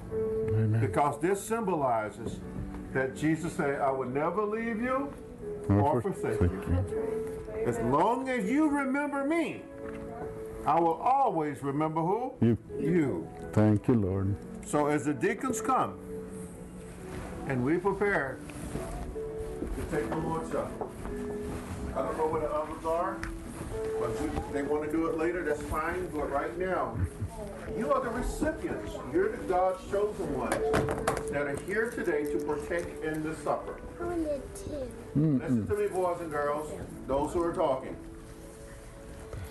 Amen. Because this symbolizes that Jesus said, I will never leave you Nor or forsake forsake you. you. As long as you remember me, I will always remember who? You. You. Thank you, Lord. So as the deacons come and we prepare to take the Lord's Supper, I don't know where the others are, but we, they want to do it later, that's fine, but right now, you are the recipients. You're the God's chosen ones that are here today to partake in the supper. Listen to me, boys and girls, those who are talking.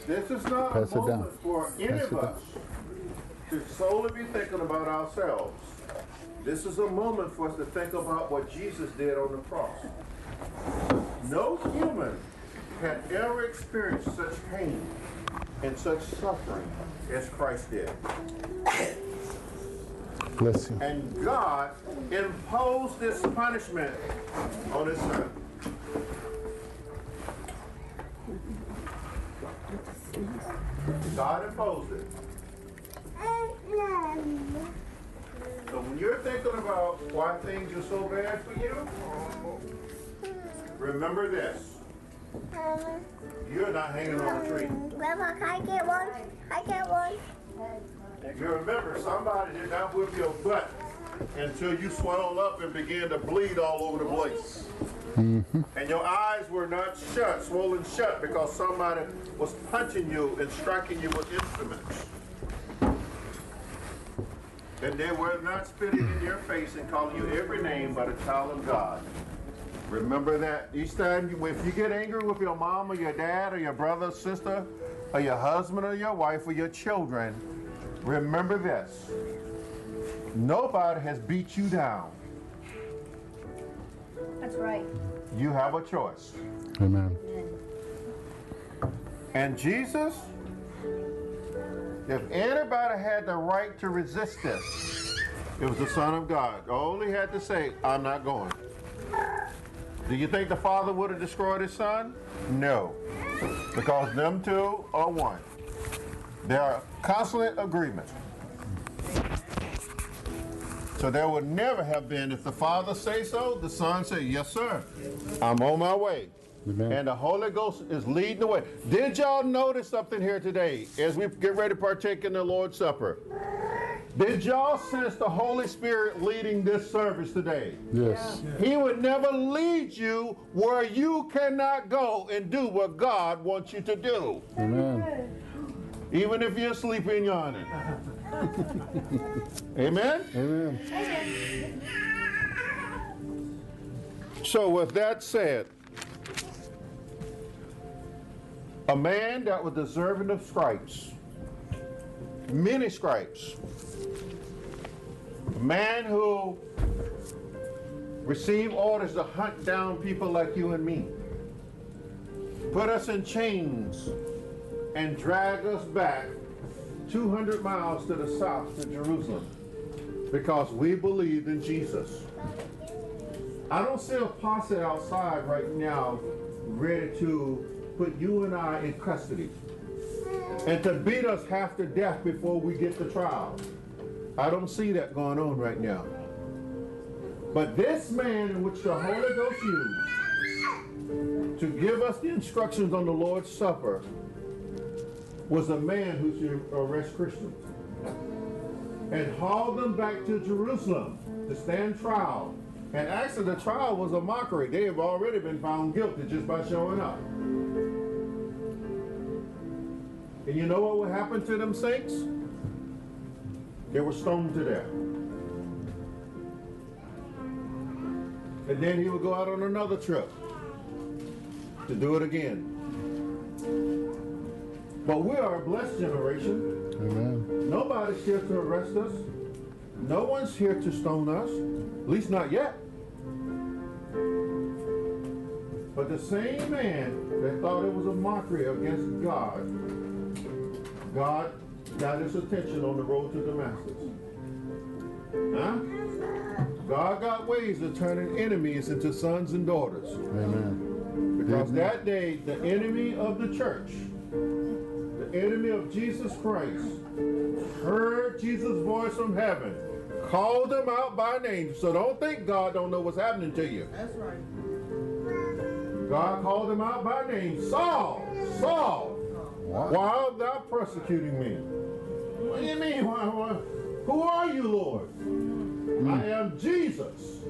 This is not Pass it a down. moment for any Pass of us to solely be thinking about ourselves. This is a moment for us to think about what Jesus did on the cross. No human had ever experienced such pain and such suffering as Christ did. Bless you. And God imposed this punishment on his son. God imposed it. So when you're thinking about why things are so bad for you, remember this. You're not hanging on a tree. Um, Grandma, can I get one? I get one. If you remember somebody did not whip your butt until you swelled up and began to bleed all over the place. Mm-hmm. And your eyes were not shut, swollen shut, because somebody was punching you and striking you with instruments. And they were not spitting in your face and calling you every name but a child of God. Remember that each time you, if you get angry with your mom or your dad or your brother, or sister, or your husband or your wife or your children, remember this. Nobody has beat you down. That's right. You have a choice. Amen. And Jesus, if anybody had the right to resist this, it was the Son of God. All he had to say, I'm not going. Do you think the Father would have destroyed his Son? No. Because them two are one. They are constant agreement. So there would never have been, if the Father say so, the Son say, yes, sir, I'm on my way. Amen. And the Holy Ghost is leading the way. Did y'all notice something here today as we get ready to partake in the Lord's Supper? Did y'all sense the Holy Spirit leading this service today? Yes. He would never lead you where you cannot go and do what God wants you to do, Amen. even if you're sleeping yawning. Amen? Amen. So, with that said, a man that was deserving of stripes, many stripes, a man who received orders to hunt down people like you and me, put us in chains, and drag us back 200 miles to the south to Jerusalem because we believed in Jesus. I don't see a posse outside right now ready to put you and I in custody and to beat us half to death before we get to trial. I don't see that going on right now. But this man in which the Holy Ghost used to give us the instructions on the Lord's Supper was a man who should arrest Christians and haul them back to Jerusalem to stand trial. And actually, the trial was a mockery. They have already been found guilty just by showing up. And you know what would happen to them saints? They were stoned to death. And then he would go out on another trip to do it again. But we are a blessed generation. Amen. Nobody's here to arrest us. No one's here to stone us, at least not yet. But the same man that thought it was a mockery against God, God got his attention on the road to Damascus. Huh? God got ways of turning enemies into sons and daughters. Amen. Because that day, the enemy of the church, the enemy of Jesus Christ, heard Jesus' voice from heaven, called them out by name. So don't think God don't know what's happening to you. That's right. God called him out by name. Saul, Saul, why art thou persecuting me? What do you mean? Why, why? Who are you, Lord? Hmm. I am Jesus.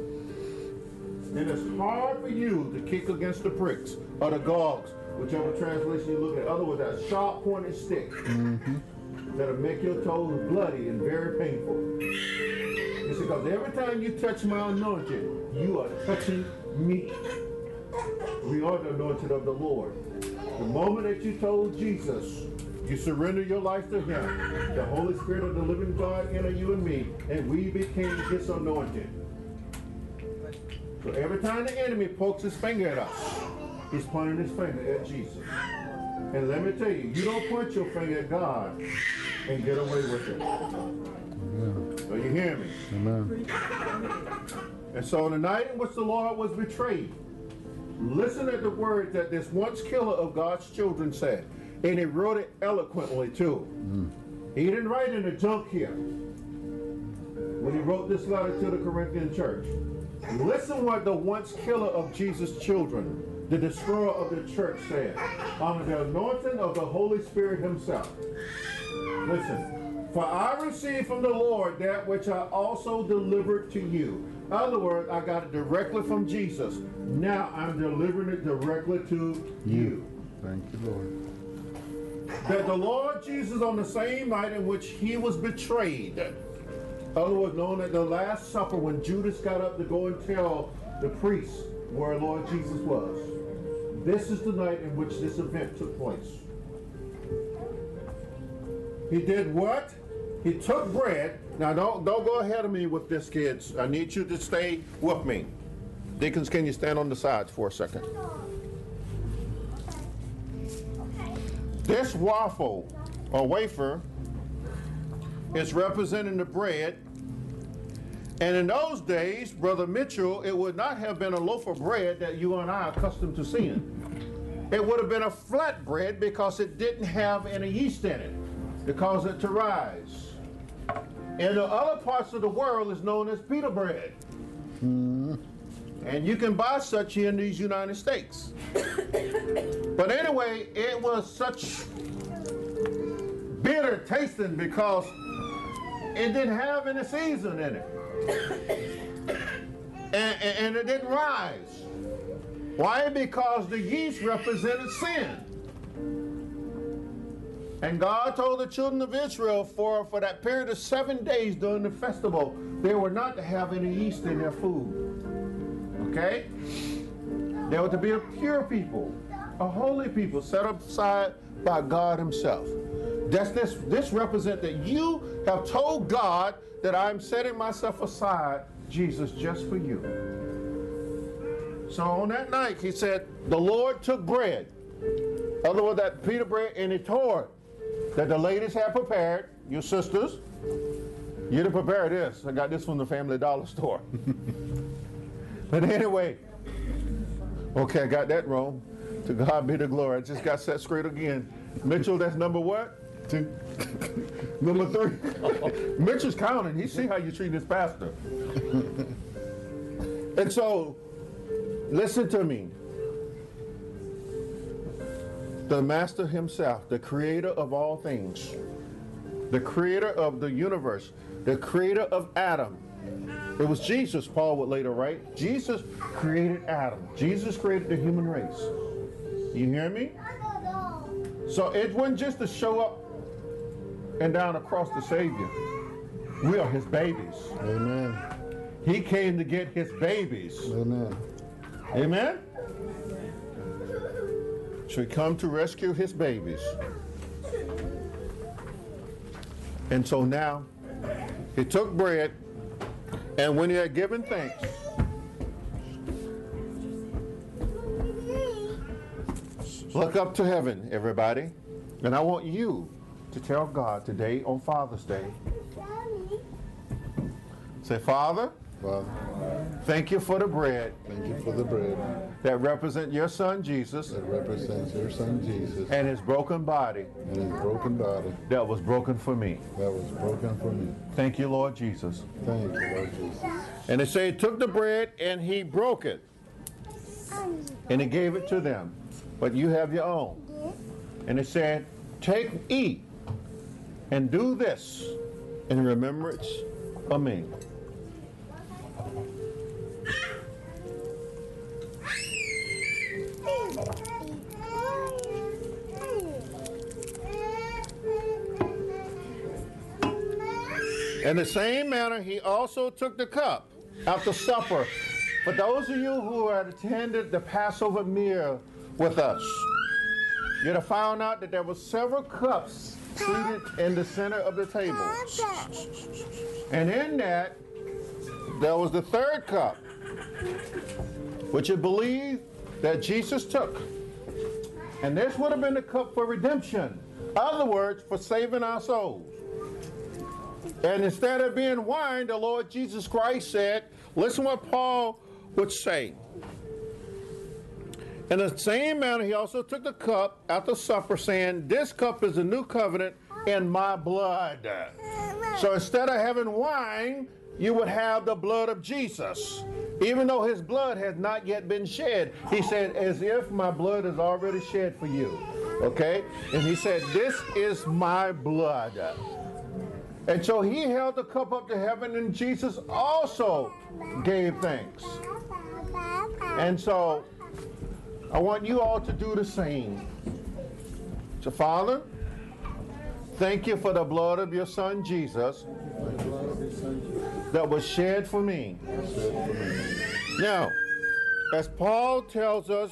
And it's hard for you to kick against the pricks or the goads, whichever translation you look at. Other words, that sharp pointed stick mm-hmm. that'll make your toes bloody and very painful. It's because every time you touch my anointed, you are touching me. We are the anointed of the Lord. The moment that you told Jesus, you surrender your life to Him, the Holy Spirit of the living God entered you and me, and we became His anointed. So every time the enemy pokes his finger at us, he's pointing his finger at Jesus. And let me tell you, you don't point your finger at God and get away with it. Are you hearing me? Amen. And so on the night in which the Lord was betrayed, listen at the words that this once killer of God's children said. And he wrote it eloquently too. He didn't write in the junk here when he wrote this letter to the Corinthian church. Listen what the once killer of Jesus' children, the destroyer of the church, said under the anointing of the Holy Spirit himself. Listen, for I received from the Lord that which I also delivered to you. Other words, I got it directly from Jesus. Now I'm delivering it directly to you. Thank you, Lord. That the Lord Jesus, on the same night in which he was betrayed, otherwise known as the Last Supper, when Judas got up to go and tell the priests where Lord Jesus was. This is the night in which this event took place. He did what? He took bread. Now don't don't go ahead of me with this, kids. I need you to stay with me. Deacons, can you stand on the sides for a second? This waffle or wafer is representing the bread. And in those days, Brother Mitchell, it would not have been a loaf of bread that you and I are accustomed to seeing. It would have been a flat bread because it didn't have any yeast in it to cause it to rise. In the other parts of the world, it's known as pita bread. And you can buy such here in these United States. but anyway, it was such bitter tasting because it didn't have any season in it. and, and- and it didn't rise. Why? Because the yeast represented sin. And God told the children of Israel for, for that period of seven days during the festival, they were not to have any yeast in their food. Okay? They were to be a pure people, a holy people, set aside by God Himself. That's this. This represents that you have told God that I'm setting myself aside, Jesus, just for you. So on that night, He said, the Lord took bread, other words, that pita bread, and He tore it that the ladies have prepared, your sisters. You didn't prepare this. I got this from the Family Dollar store. but anyway, okay, I got that wrong. To God be the glory. I just got set straight again. Mitchell, that's number what? Two. Number three. Mitchell's counting. He see how you treat this pastor. and so, listen to me. The master himself, the creator of all things, the creator of the universe, the creator of Adam. It was Jesus, Paul would later write. Jesus created Adam. Jesus created the human race. You hear me? So it wasn't just to show up and down across the Savior. We are his babies. Amen. He came to get his babies. Amen. Amen? So he come to rescue his babies. And so now he took bread and when he had given thanks, look up to heaven, everybody. And I want you to tell God today on Father's Day, say, Father, Father, thank you for the bread thank you for the bread that represent your son Jesus that represents your son Jesus and his broken body and his broken body that was broken for me. that was broken for me. Thank you, Lord Jesus. Thank you, Lord Jesus. And they say he took the bread and he broke it and he gave it to them. But you have your own. And he said, Take, eat, and do this in remembrance of me. In the same manner, he also took the cup after supper. For those of you who had attended the Passover meal with us, you'd have found out that there were several cups seated in the center of the table. And in that, there was the third cup, which it believed that Jesus took. And this would have been the cup for redemption. Other words, for saving our souls. And instead of being wine, the Lord Jesus Christ said, listen what Paul would say. In the same manner, he also took the cup after supper, saying, This cup is the new covenant in my blood. So instead of having wine, you would have the blood of Jesus. Even though his blood has not yet been shed, he said, As if my blood is already shed for you. Okay? And he said, This is my blood. And so he held the cup up to heaven, and Jesus also gave thanks. And so I want you all to do the same. So, Father, thank you for the blood of your Son Jesus that was shed for me. Now, as Paul tells us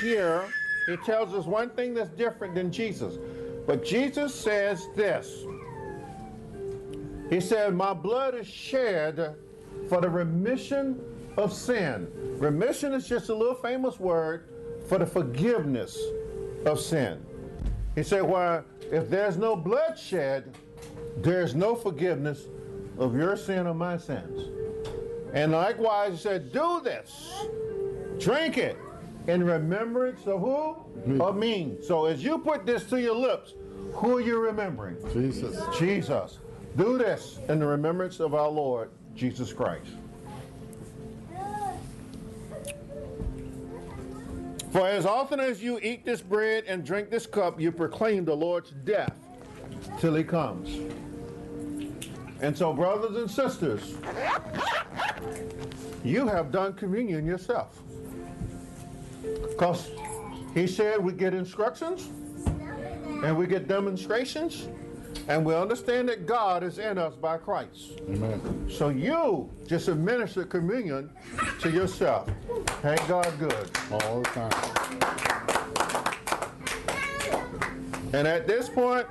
here, he tells us one thing that's different than Jesus. But Jesus says this He said, My blood is shed for the remission of sin. Remission is just a little famous word for the forgiveness of sin. He said, Well, if there's no bloodshed, there's no forgiveness of your sin or my sins. And likewise, he said, Do this, drink it in remembrance of who? Me. Of me. So as you put this to your lips, who are you remembering? Jesus. Jesus. Do this in the remembrance of our Lord Jesus Christ. For as often as you eat this bread and drink this cup, you proclaim the Lord's death till he comes. And so, brothers and sisters, you have done communion yourself. Because he said we get instructions and we get demonstrations and we understand that God is in us by Christ. Amen. So you just administer communion to yourself. Thank God good. All the time. And at this point,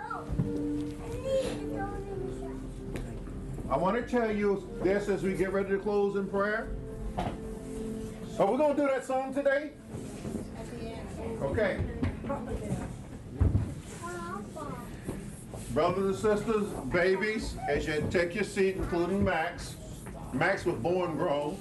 I want to tell you this as we get ready to close in prayer. Are we going to do that song today? Okay. Brothers and sisters, babies, as you take your seat, including Max. Max was born grown.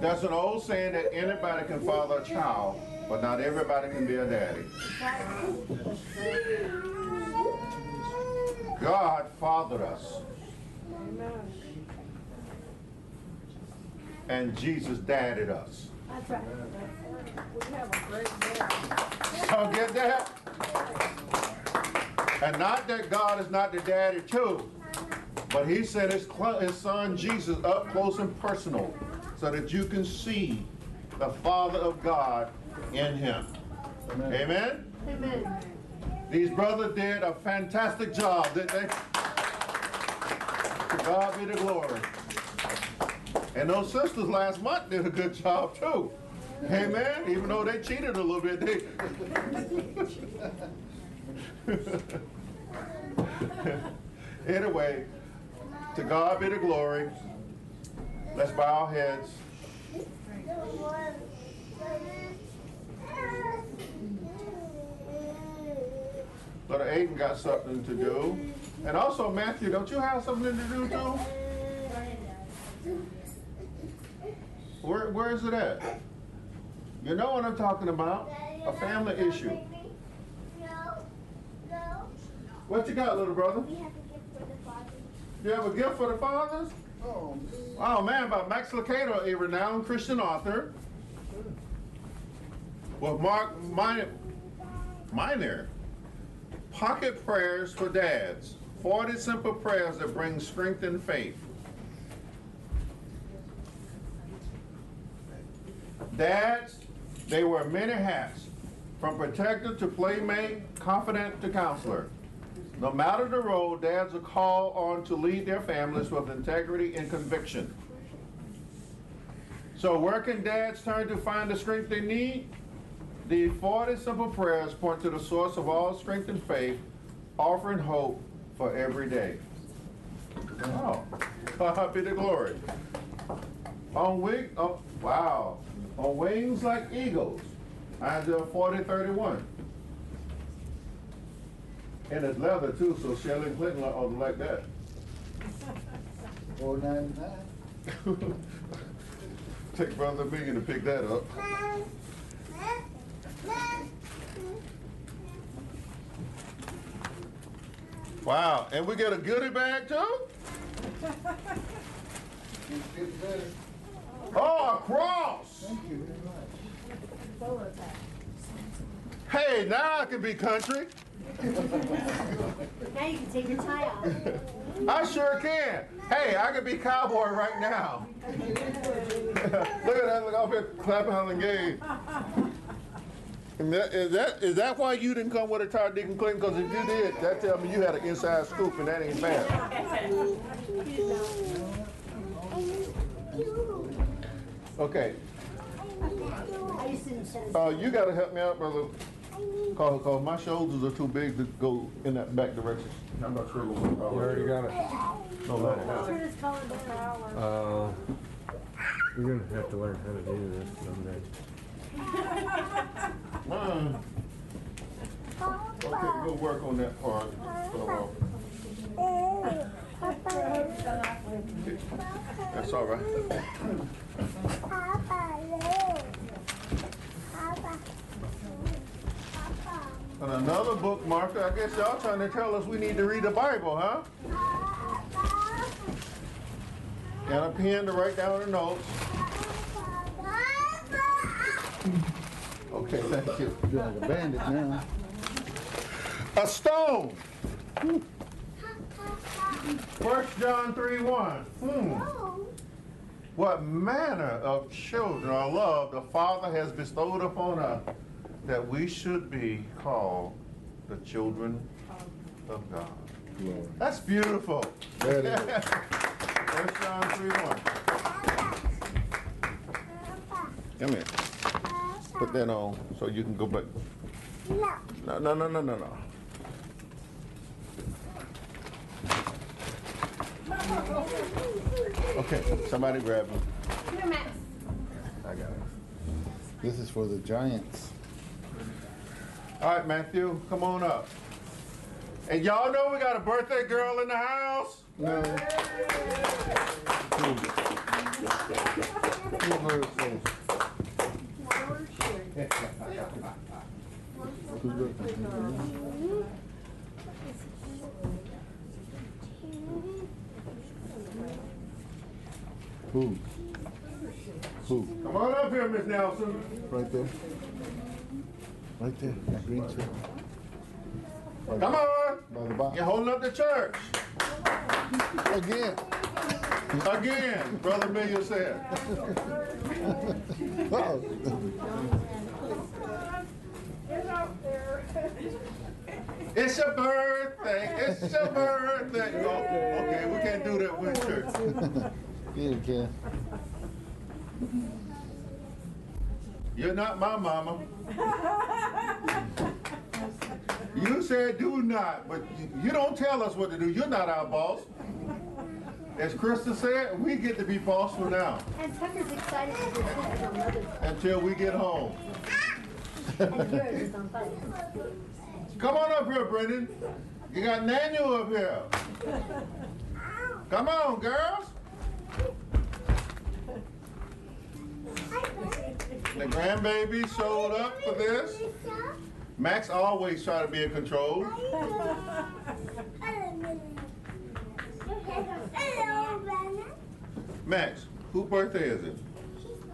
There's an old saying that anybody can father a child, but not everybody can be a daddy. God fathered us. And Jesus dadded us. That's right. We have a great day. So get that? And not that God is not the daddy too, but he sent his, his son Jesus up close and personal so that you can see the Father of God in him. Amen? Amen. These brothers did a fantastic job, didn't they? God be the glory. And those sisters last month did a good job too. Amen. Even though they cheated a little bit, they. anyway, to God be the glory. Let's bow our heads. Brother Aiden got something to do. And also, Matthew, don't you have something to do too? Where, where is it at? You know what I'm talking about? A family issue. What you got, little brother? You have a gift for the fathers? Oh man, by Max Lucado, a renowned Christian author. With Mark Miner, Miner, Pocket Prayers for Dads. 40 simple prayers that bring strength and faith. Dads, they wear many hats, from protector to playmate, confidant to counselor. No matter the role, dads are called on to lead their families with integrity and conviction. So where can dads turn to find the strength they need? The 40 simple prayers point to the source of all strength and faith, offering hope for every day. Oh, God be the glory. On wing, oh, wow. On wings like eagles. Isaiah 40, 31. And it's leather too, so Shelley and Clinton like, oh, like that. Four ninety-nine. Take Brother Million to pick that up. Wow, and we get a goodie bag too? Oh, a cross! Thank you very much. Hey, now I can be country. Now you can take your tie off. I sure can. Hey, I can be cowboy right now. look at that, look up here clapping on the game. And that- Is that, is that why you didn't come with a tie, Deacon Clinton? Because if you did, that tell me you had an inside scoop and that ain't bad. Okay, I used to send uh, you gotta help me out, brother. Cause, cause my shoulders are too big to go in that back direction. I'm not sure. what- You already got it. No, no, no. Turn this color down. Uh, you're gonna have to learn how to do this someday. Mm. Okay, we'll work on that part. That's all right. And another bookmarker, I guess y'all trying to tell us we need to read the Bible, huh? Got a pen to write down the notes. Okay, thank you. You're like a bandit now. A stone. First John 3 1. Hmm. What manner of children or love the Father has bestowed upon us that we should be called the children of God. That's beautiful. That is. First John 3 1. Come here. Put that on so you can go back. No, no, no, no, no, no. Okay, somebody grab him. Here, Max. I got it. This is for the Giants. All right, Matthew, come on up. And y'all know we got a birthday girl in the house. No. Who? Who birthday? Who? Who? Come on up here, Miss Nelson. Right there. Right there. That green shirt. Come on. By the box. You're holding up the church. Again. Again, Brother Million said. It's your birthday. It's your birthday. Oh, okay, we can't do that with church. You can. You're not my mama. You said do not, but you- you don't tell us what to do. You're not our boss. As Krista said, we get to be boss for now And Tucker's excited to visit your mother's until we get home. Come on up here, Brendan. You got Nanu up here. Come on, girls. The grandbaby showed up for this. Max always try to be in control. Hello. Max, whose birthday is it?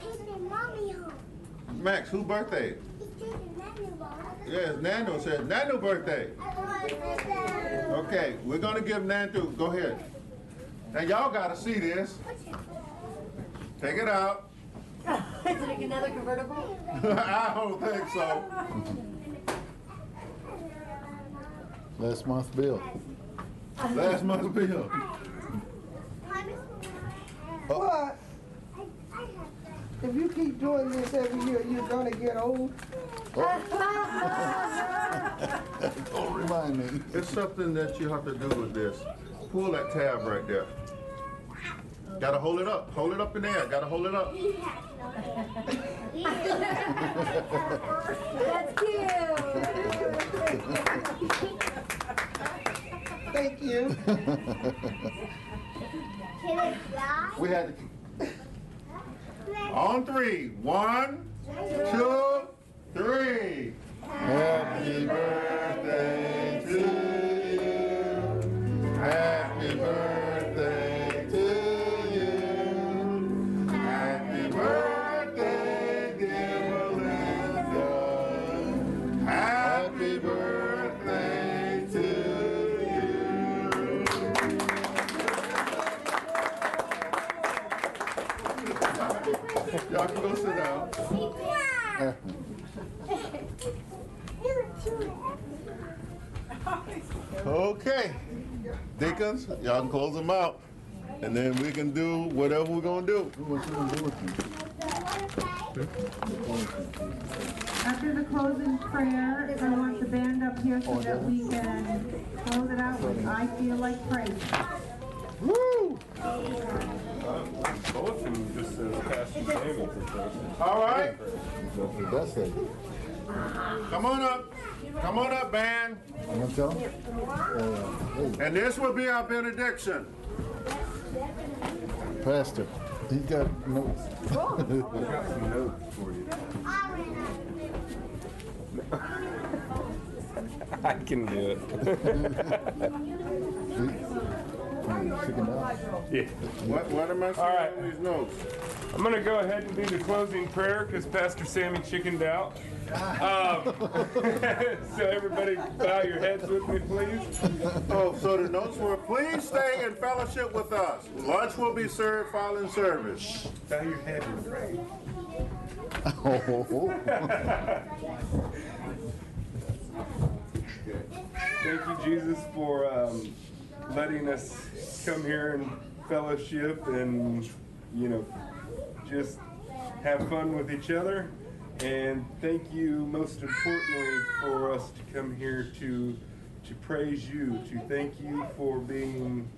He's taking mommy home. Max, whose birthday? He's taking mommy home. Yes, Nano said Nano birthday. Okay, we're gonna give Nano. Go ahead. Now y'all gotta see this. Take it out. Is it another convertible? I don't think so. Last month's bill. Last month's bill. What? If you keep doing this every year, you're gonna get old. Don't remind me. It's something that you have to do with this. Pull that tab right there. Gotta hold it up. Hold it up in there. Gotta hold it up. That's cute. Thank you. Can it fly? We had on three. One, two, three. Happy birthday to you. And then we can do whatever we're gonna do. After the closing prayer, I want the band up here so oh, that we can close it out with I feel like praise. Woo! Bulletin just says Pastor Samuel. All right, That's it. come on up. Come on up, band. I'm gonna tell him. Hey, And this will be our benediction. Pastor, he's got notes. I've got some notes for you. I can do it. Yeah. What, what am I saying right. on these notes? I'm gonna go ahead and do the closing prayer because Pastor Sammy chickened out. Um, so everybody bow your heads with me, please. Oh, so the notes were, please stay in fellowship with us. Lunch will be served following service. Bow your head and pray. Oh, Thank you, Jesus, for um, letting us come here and fellowship and, you know, just have fun with each other. And thank you, most importantly, for us to come here to to praise you, to thank you for being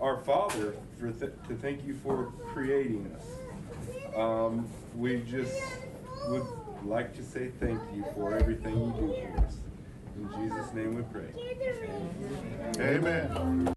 our Father, for th- to thank you for creating us. Um, we just would like to say thank you for everything you do for us. In Jesus' name we pray. Amen.